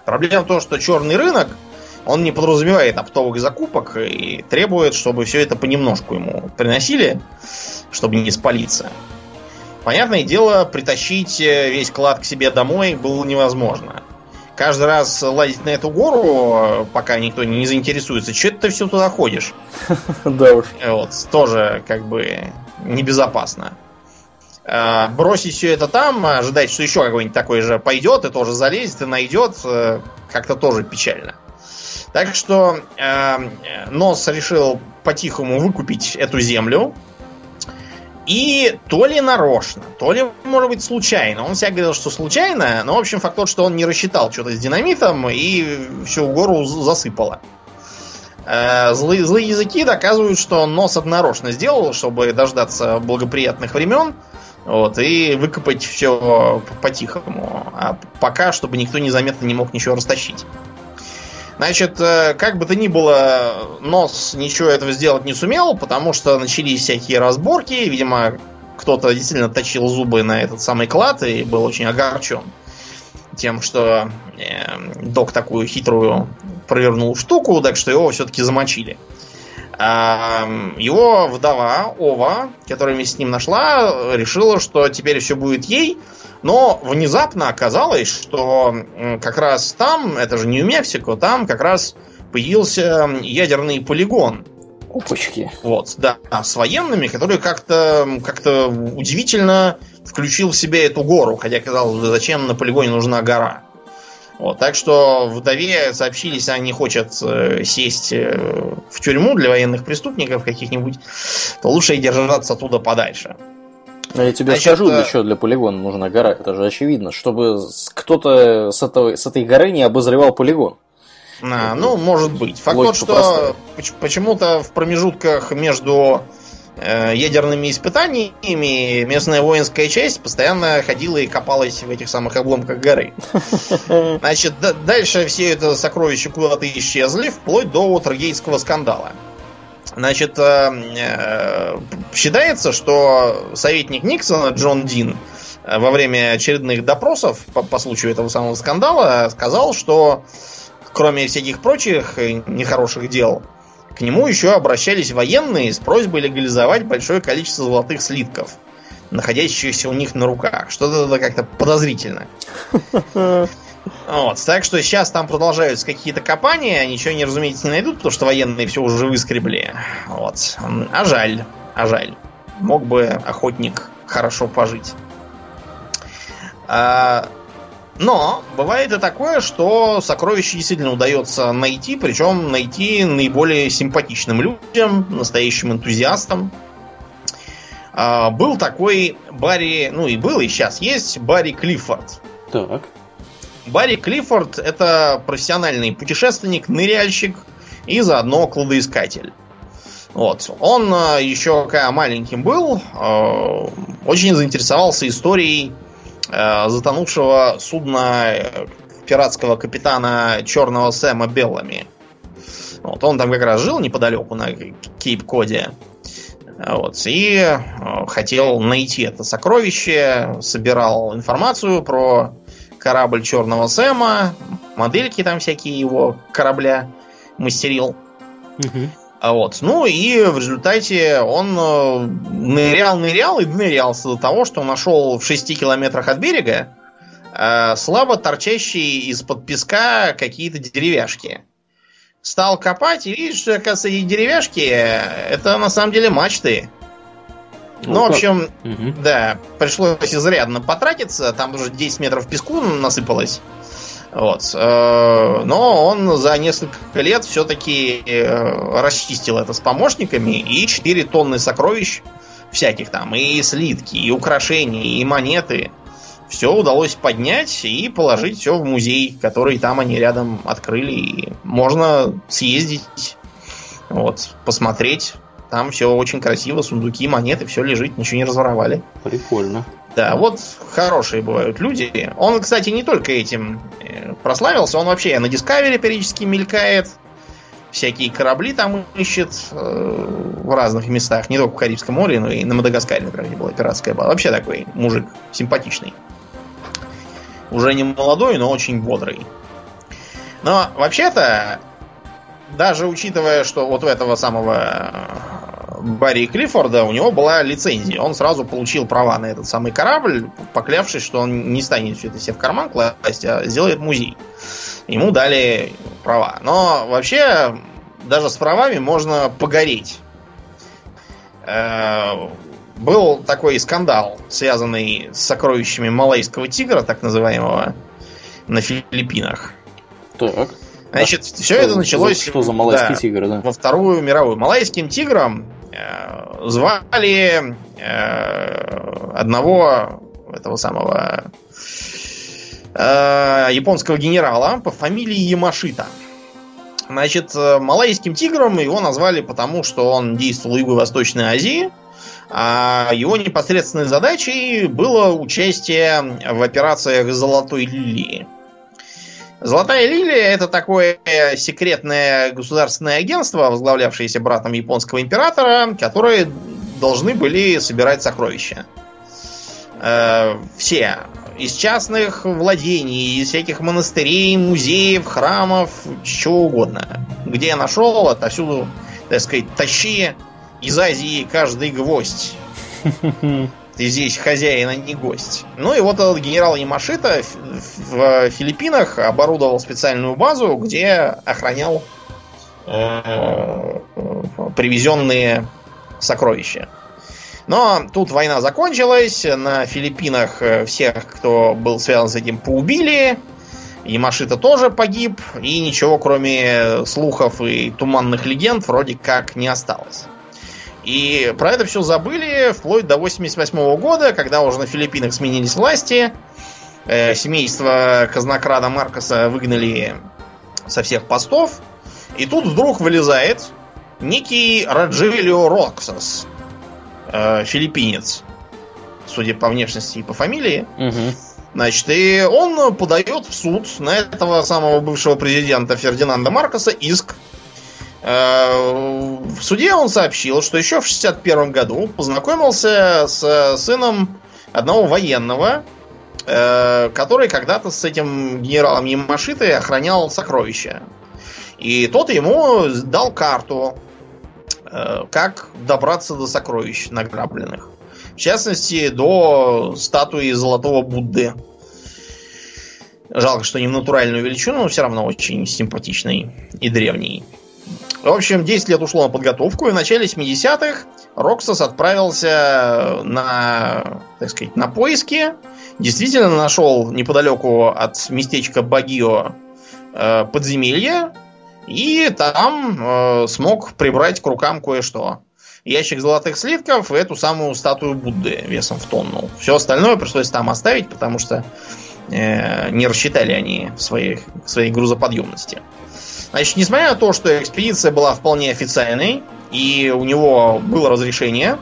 Проблема в том, что черный рынок, он не подразумевает оптовых закупок и требует, чтобы все это понемножку ему приносили, чтобы не спалиться. Понятное дело, притащить э, весь клад к себе домой было невозможно каждый раз лазить на эту гору, пока никто не заинтересуется, что ты все туда ходишь? [LAUGHS] Да уж. Вот, тоже как бы небезопасно. А, бросить все это там, ожидать, что еще какой-нибудь такой же пойдет и тоже залезет и найдет, э, как-то тоже печально. Так что э, Нос решил по-тихому выкупить эту землю, и то ли нарочно, то ли, может быть, случайно. Он себя говорил, что случайно, но, в общем, факт тот, что он не рассчитал что-то с динамитом и всю гору засыпало. Э, злые, злые языки доказывают, что нос нарочно сделал, чтобы дождаться благоприятных времен вот, и выкопать все по-тихому. А пока, чтобы никто незаметно не мог ничего растащить. Значит, э, как бы то ни было, Нос ничего этого сделать не сумел, потому что начались всякие разборки. Видимо, кто-то действительно точил зубы на этот самый клад и был очень огорчен тем, что э, док такую хитрую провернул штуку, так что его все-таки замочили. А его вдова Ова, которая вместе с ним нашла, решила, что теперь все будет ей, но внезапно оказалось, что как раз там, это же Нью-Мексико, там как раз появился ядерный полигон. Опачки. Вот, да, с военными, которые как-то как удивительно включил в себя эту гору, хотя казалось бы, зачем на полигоне нужна гора. Вот, так что вдове сообщились, она не хочет э, сесть э, в тюрьму для военных преступников каких-нибудь, то лучше держаться оттуда подальше. А я тебе Значит, скажу, для чего для полигона нужна гора. Это же очевидно, чтобы кто-то с, этого, с этой горы не обозревал полигон. А, ну, может быть. Факт тот, что почему-то в промежутках между э, ядерными испытаниями местная воинская часть постоянно ходила и копалась в этих самых обломках горы. [LAUGHS] Значит, дальше все это сокровища куда-то исчезли, вплоть до Уотергейтского скандала. Значит, э, э, считается, что советник Никсона Джон Дин э, во время очередных допросов по, по случаю этого самого скандала сказал, что кроме всяких прочих нехороших дел, к нему еще обращались военные с просьбой легализовать большое количество золотых слитков, находящихся у них на руках. Что-то как-то подозрительно. [LAUGHS] Вот, так что сейчас там продолжаются какие-то копания, ничего не, разумеется, не найдут, потому что военные все уже выскребли. Вот. А жаль, а жаль. Мог бы охотник хорошо пожить. А, но бывает и такое, что сокровище действительно удается найти, причем найти наиболее симпатичным людям, настоящим энтузиастам. А, был такой Барри, ну и был, и сейчас есть Барри Клиффорд. Так. Барри Клиффорд это профессиональный путешественник, ныряльщик и заодно кладоискатель. Вот. Он э, еще когда маленьким был, э, очень заинтересовался историей э, затонувшего судна пиратского капитана Черного Сэма Беллами. Вот, он там как раз жил неподалеку на Кейп-Коде. Вот, и хотел найти это сокровище, собирал информацию про корабль Черного Сэма, модельки там всякие его корабля мастерил. Угу. А вот. Ну и в результате он э, нырял, нырял и нырялся до того, что нашел в 6 километрах от берега э, слабо торчащие из-под песка какие-то деревяшки. Стал копать и видишь, что, оказывается, эти деревяшки это на самом деле мачты. Ну, ну в общем, угу. да, пришлось изрядно потратиться. Там уже 10 метров песку насыпалось. Вот. Э, но он за несколько лет все-таки э, расчистил это с помощниками, и 4 тонны сокровищ всяких там, и слитки, и украшения, и монеты. Все удалось поднять и положить все в музей, который там они рядом открыли. И можно съездить, вот, посмотреть. Там все очень красиво, сундуки, монеты, все лежит, ничего не разворовали. Прикольно. Да, вот хорошие бывают люди. Он, кстати, не только этим э, прославился, он вообще на Discovery периодически мелькает. Всякие корабли там ищет э, в разных местах, не только в Карибском море, но и на Мадагаскаре, например, где была пиратская база. Вообще такой мужик симпатичный. Уже не молодой, но очень бодрый. Но вообще-то, даже учитывая, что вот у этого самого Барри Клиффорда у него была лицензия. Он сразу получил права на этот самый корабль, поклявшись, что он не станет все это себе в карман класть, а сделает музей. Ему дали права. Но вообще, даже с правами можно погореть. Э, был такой скандал, связанный с сокровищами малайского тигра, так называемого, на Филиппинах. Так. Значит, а все что, это началось что за малайский да, тигр, да? во Вторую мировую. Малайским тигром Э, звали э, одного этого самого э, японского генерала по фамилии Ямашита. Значит, малайским тигром его назвали потому, что он действовал в Юго-Восточной Азии, а его непосредственной задачей было участие в операциях Золотой Лилии. Золотая лилия это такое секретное государственное агентство, возглавлявшееся братом японского императора, которые должны были собирать сокровища. Э, все. Из частных владений, из всяких монастырей, музеев, храмов, чего угодно. Где я нашел, отовсюду, так сказать, тащи из Азии каждый гвоздь. [LAUGHS] Ты здесь хозяин, а не гость. Ну и вот этот генерал Ямашита в Филиппинах оборудовал специальную базу, где охранял э, привезенные сокровища. Но тут война закончилась, на Филиппинах э, всех, кто был связан с этим, поубили. Ямашита тоже погиб, и ничего кроме слухов и туманных легенд вроде как не осталось. И про это все забыли вплоть до 88 года, когда уже на Филиппинах сменились власти. Э, семейство казнокрада Маркоса выгнали со всех постов. И тут вдруг вылезает некий Раджелио Роксас, э, филиппинец, судя по внешности и по фамилии. Угу. Значит, и он подает в суд на этого самого бывшего президента Фердинанда Маркоса иск в суде он сообщил, что еще в 61 году познакомился с сыном одного военного, э, который когда-то с этим генералом Ямашитой охранял сокровища. И тот ему дал карту, э, как добраться до сокровищ награбленных. В частности, до статуи Золотого Будды. Жалко, что не в натуральную величину, но все равно очень симпатичный и древний. В общем, 10 лет ушло на подготовку, и в начале 70-х Роксас отправился на, так сказать, на поиски. Действительно нашел неподалеку от местечка Багио э, подземелье, и там э, смог прибрать к рукам кое-что. Ящик золотых слитков и эту самую статую Будды весом в тонну. Все остальное пришлось там оставить, потому что э, не рассчитали они в своей грузоподъемности. Значит, несмотря на то, что экспедиция была вполне официальной, и у него было разрешение,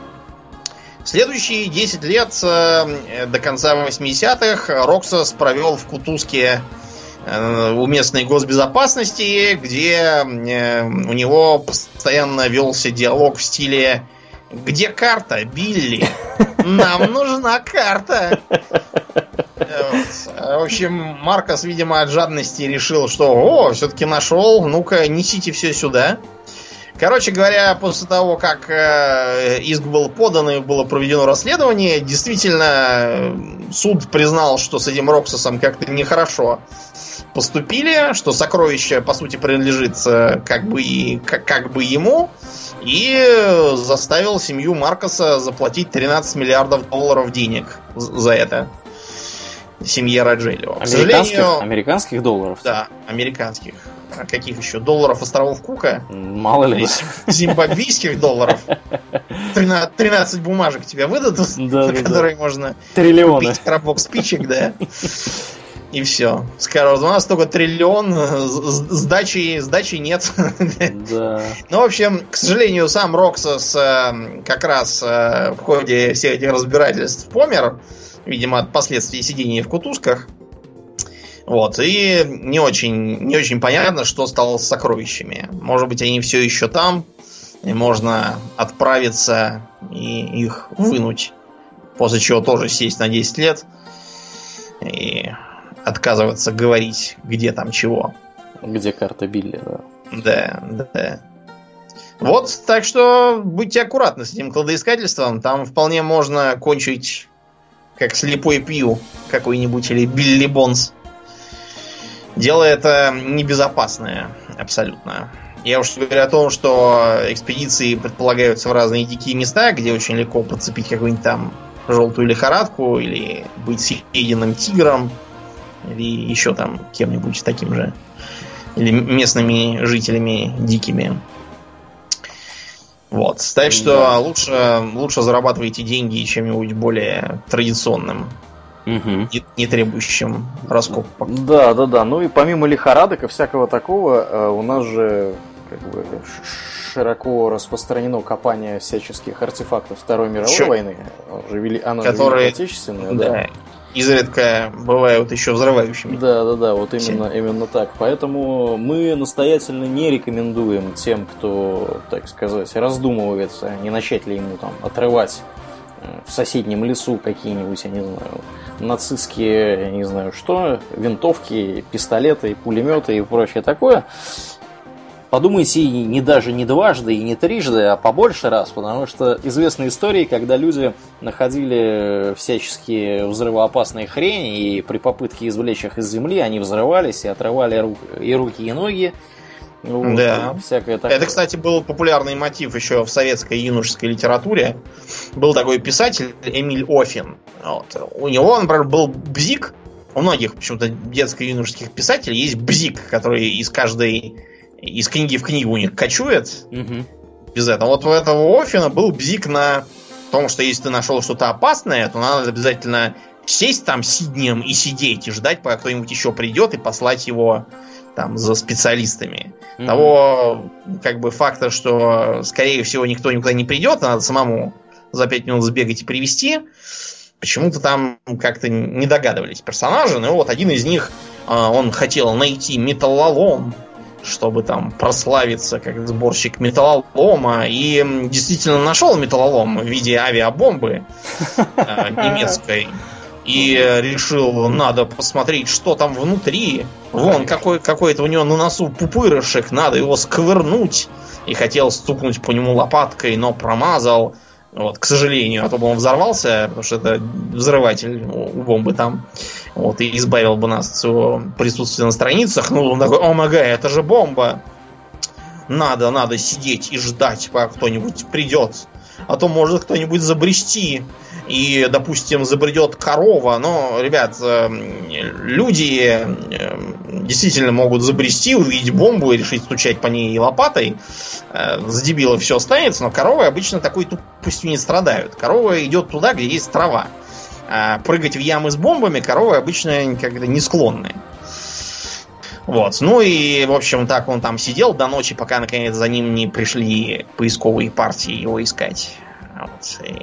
следующие 10 лет э, до конца 80-х Роксос провел в Кутузке э, у местной госбезопасности, где э, у него постоянно велся диалог в стиле «Где карта, Билли? Нам нужна карта!» В общем, Маркос, видимо, от жадности решил, что о, все-таки нашел, ну-ка, несите все сюда. Короче говоря, после того, как э, иск был подан и было проведено расследование, действительно суд признал, что с этим Роксосом как-то нехорошо поступили, что сокровище, по сути, принадлежит э, как бы, и, как, как бы ему, и заставил семью Маркоса заплатить 13 миллиардов долларов денег за это семье Раджелио. К сожалению... Американских долларов? Да, американских. А каких еще? Долларов островов Кука? Мало ли. Зимбабвийских долларов. 13, 13 бумажек тебе выдадут, да, за да, которые да. можно Триллионы. купить коробок спичек, да. И все. Скажут, у нас только триллион, сдачи, сдачи нет. Да. Ну, в общем, к сожалению, сам Роксос э, как раз э, в ходе всех этих разбирательств помер видимо, от последствий сидения в кутузках. Вот, и не очень, не очень понятно, что стало с сокровищами. Может быть, они все еще там, и можно отправиться и их вынуть. После чего тоже сесть на 10 лет и отказываться говорить, где там чего. Где карта Билли, да. Да, да. Вот, так что будьте аккуратны с этим кладоискательством. Там вполне можно кончить как слепой пью какой-нибудь или Билли Бонс. Дело это небезопасное абсолютно. Я уж говорю о том, что экспедиции предполагаются в разные дикие места, где очень легко подцепить какую-нибудь там желтую лихорадку, или быть съеденным тигром, или еще там кем-нибудь таким же. Или местными жителями дикими. Вот. Так что да. лучше, лучше зарабатывайте деньги чем-нибудь более традиционным. Угу. Не, не требующим раскопок. Да, да, да. Ну и помимо лихорадок и всякого такого, э, у нас же как бы широко распространено копание всяческих артефактов Второй мировой Чё? войны. Оно Которые, же да. да изредка бывают еще взрывающими. Да, да, да, вот именно, именно так. Поэтому мы настоятельно не рекомендуем тем, кто, так сказать, раздумывается, не начать ли ему там отрывать э, в соседнем лесу какие-нибудь, я не знаю, нацистские, я не знаю что, винтовки, пистолеты, пулеметы и прочее такое. Подумайте не даже не дважды и не трижды, а побольше раз, потому что известны истории, когда люди находили всяческие взрывоопасные хрени, и при попытке извлечь их из земли они взрывались и отрывали и руки, и ноги. Вот, да. Всякое такое. Это, кстати, был популярный мотив еще в советской юношеской литературе. Был такой писатель Эмиль Офин. Вот. У него, например, был бзик. У многих почему-то детско-юношеских писателей есть бзик, который из каждой из книги в книгу у них кочует. Угу. Без этого. Вот у этого Офина был бзик на том, что если ты нашел что-то опасное, то надо обязательно сесть там сиднем и сидеть, и ждать, пока кто-нибудь еще придет, и послать его там за специалистами. Mm-hmm. Того, как бы, факта, что, скорее всего, никто никуда не придет, надо самому за пять минут сбегать и привести. Почему-то там как-то не догадывались персонажи. Ну вот один из них, а, он хотел найти металлолом, чтобы там прославиться как сборщик металлолома. И действительно нашел металлолом в виде авиабомбы э, [LAUGHS] немецкой. И решил, надо посмотреть, что там внутри. Вон, какой, какой-то у него на носу пупырышек, надо его сковырнуть. И хотел стукнуть по нему лопаткой, но промазал. Вот, к сожалению, а то бы он взорвался, потому что это взрыватель у бомбы там. Вот, и избавил бы нас от его присутствия на страницах. Ну, он такой, о мага, это же бомба. Надо, надо сидеть и ждать, пока кто-нибудь придет. А то может кто-нибудь забрести и, допустим, забредет корова, но, ребят, эм, люди эм, действительно могут забрести, увидеть бомбу и решить стучать по ней лопатой. Э, с дебила все останется, но коровы обычно такой тупостью не страдают. Корова идет туда, где есть трава. А прыгать в ямы с бомбами коровы обычно как-то не склонны. Вот. Ну и, в общем, так он там сидел до ночи, пока наконец за ним не пришли поисковые партии его искать. Вот. И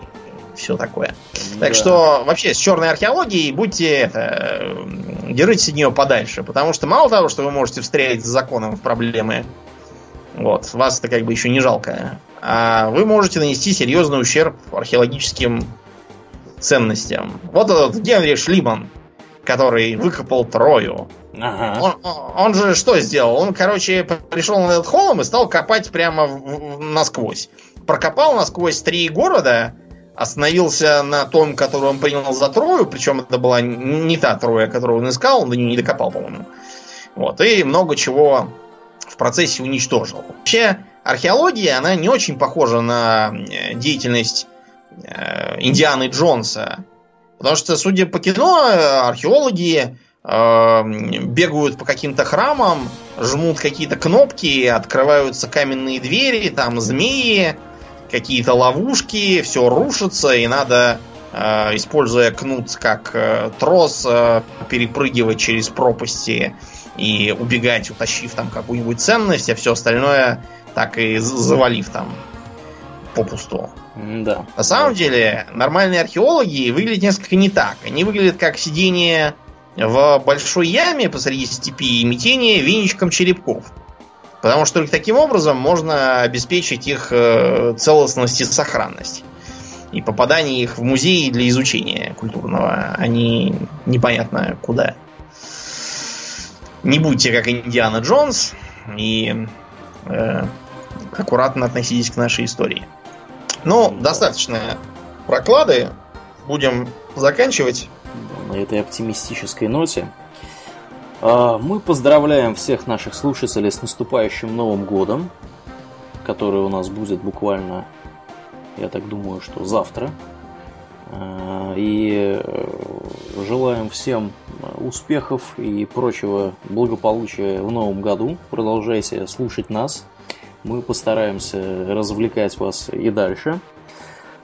все такое. Да. Так что вообще с черной археологией будьте это, держитесь от нее подальше, потому что мало того, что вы можете встрять с законом в проблемы, вот, вас это как бы еще не жалко, а вы можете нанести серьезный ущерб археологическим ценностям. Вот этот Генри Шлиман, который выкопал Трою. Ага. Он, он же что сделал? Он, короче, пришел на этот холм и стал копать прямо в, в, насквозь. Прокопал насквозь три города, остановился на том, который он принял за Трою, причем это была не та Троя, которую он искал, он до нее не докопал, по-моему. Вот, и много чего в процессе уничтожил. Вообще, археология, она не очень похожа на э, деятельность э, Индианы Джонса. Потому что, судя по кино, археологи э, бегают по каким-то храмам, жмут какие-то кнопки, открываются каменные двери, там змеи, какие-то ловушки, все рушится, и надо, э, используя кнут как э, трос, э, перепрыгивать через пропасти и убегать, утащив там какую-нибудь ценность, а все остальное так и завалив там попусту. Да. На самом деле, нормальные археологи выглядят несколько не так. Они выглядят как сидение в большой яме посреди степи и метение веничком черепков. Потому что только таким образом можно обеспечить их э, целостность и сохранность. И попадание их в музей для изучения культурного, они непонятно куда. Не будьте как Индиана Джонс и э, аккуратно относитесь к нашей истории. Ну, достаточно проклады. Будем заканчивать. На этой оптимистической ноте. А, мы поздравляем всех наших слушателей с наступающим Новым Годом, который у нас будет буквально, я так думаю, что завтра. А, и э, желаем всем успехов и прочего благополучия в новом году. Продолжайте слушать нас. Мы постараемся развлекать вас и дальше.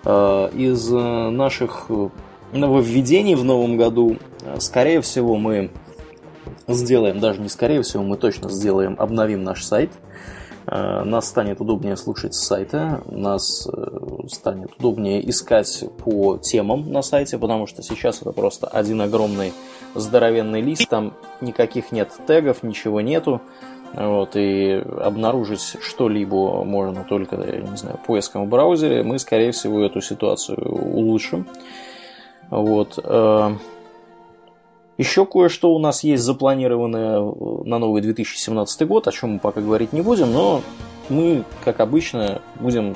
А, из э, наших нововведений в новом году, скорее всего, мы сделаем, даже не скорее всего, мы точно сделаем, обновим наш сайт. Э, нас станет удобнее слушать с сайта, нас э, станет удобнее искать по темам на сайте, потому что сейчас это просто один огромный здоровенный лист, там никаких нет тегов, ничего нету. Вот, и обнаружить что-либо можно только, я не знаю, поиском в браузере. Мы, скорее всего, эту ситуацию улучшим. Вот. Э, еще кое-что у нас есть запланированное на новый 2017 год, о чем мы пока говорить не будем, но мы, как обычно, будем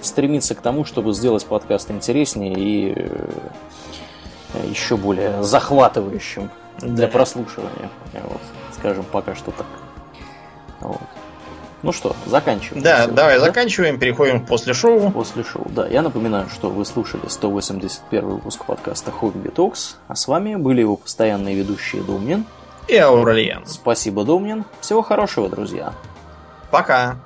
стремиться к тому, чтобы сделать подкаст интереснее и э, еще более захватывающим для прослушивания. Вот, скажем, пока что так. Вот. Ну что, заканчиваем. Да, сегодня, давай да? заканчиваем, переходим после шоу. После шоу, да. Я напоминаю, что вы слушали 181 выпуск подкаста Хобби Токс, а с вами были его постоянные ведущие Домнин и Аурельян. Спасибо, Домнин. Всего хорошего, друзья. Пока.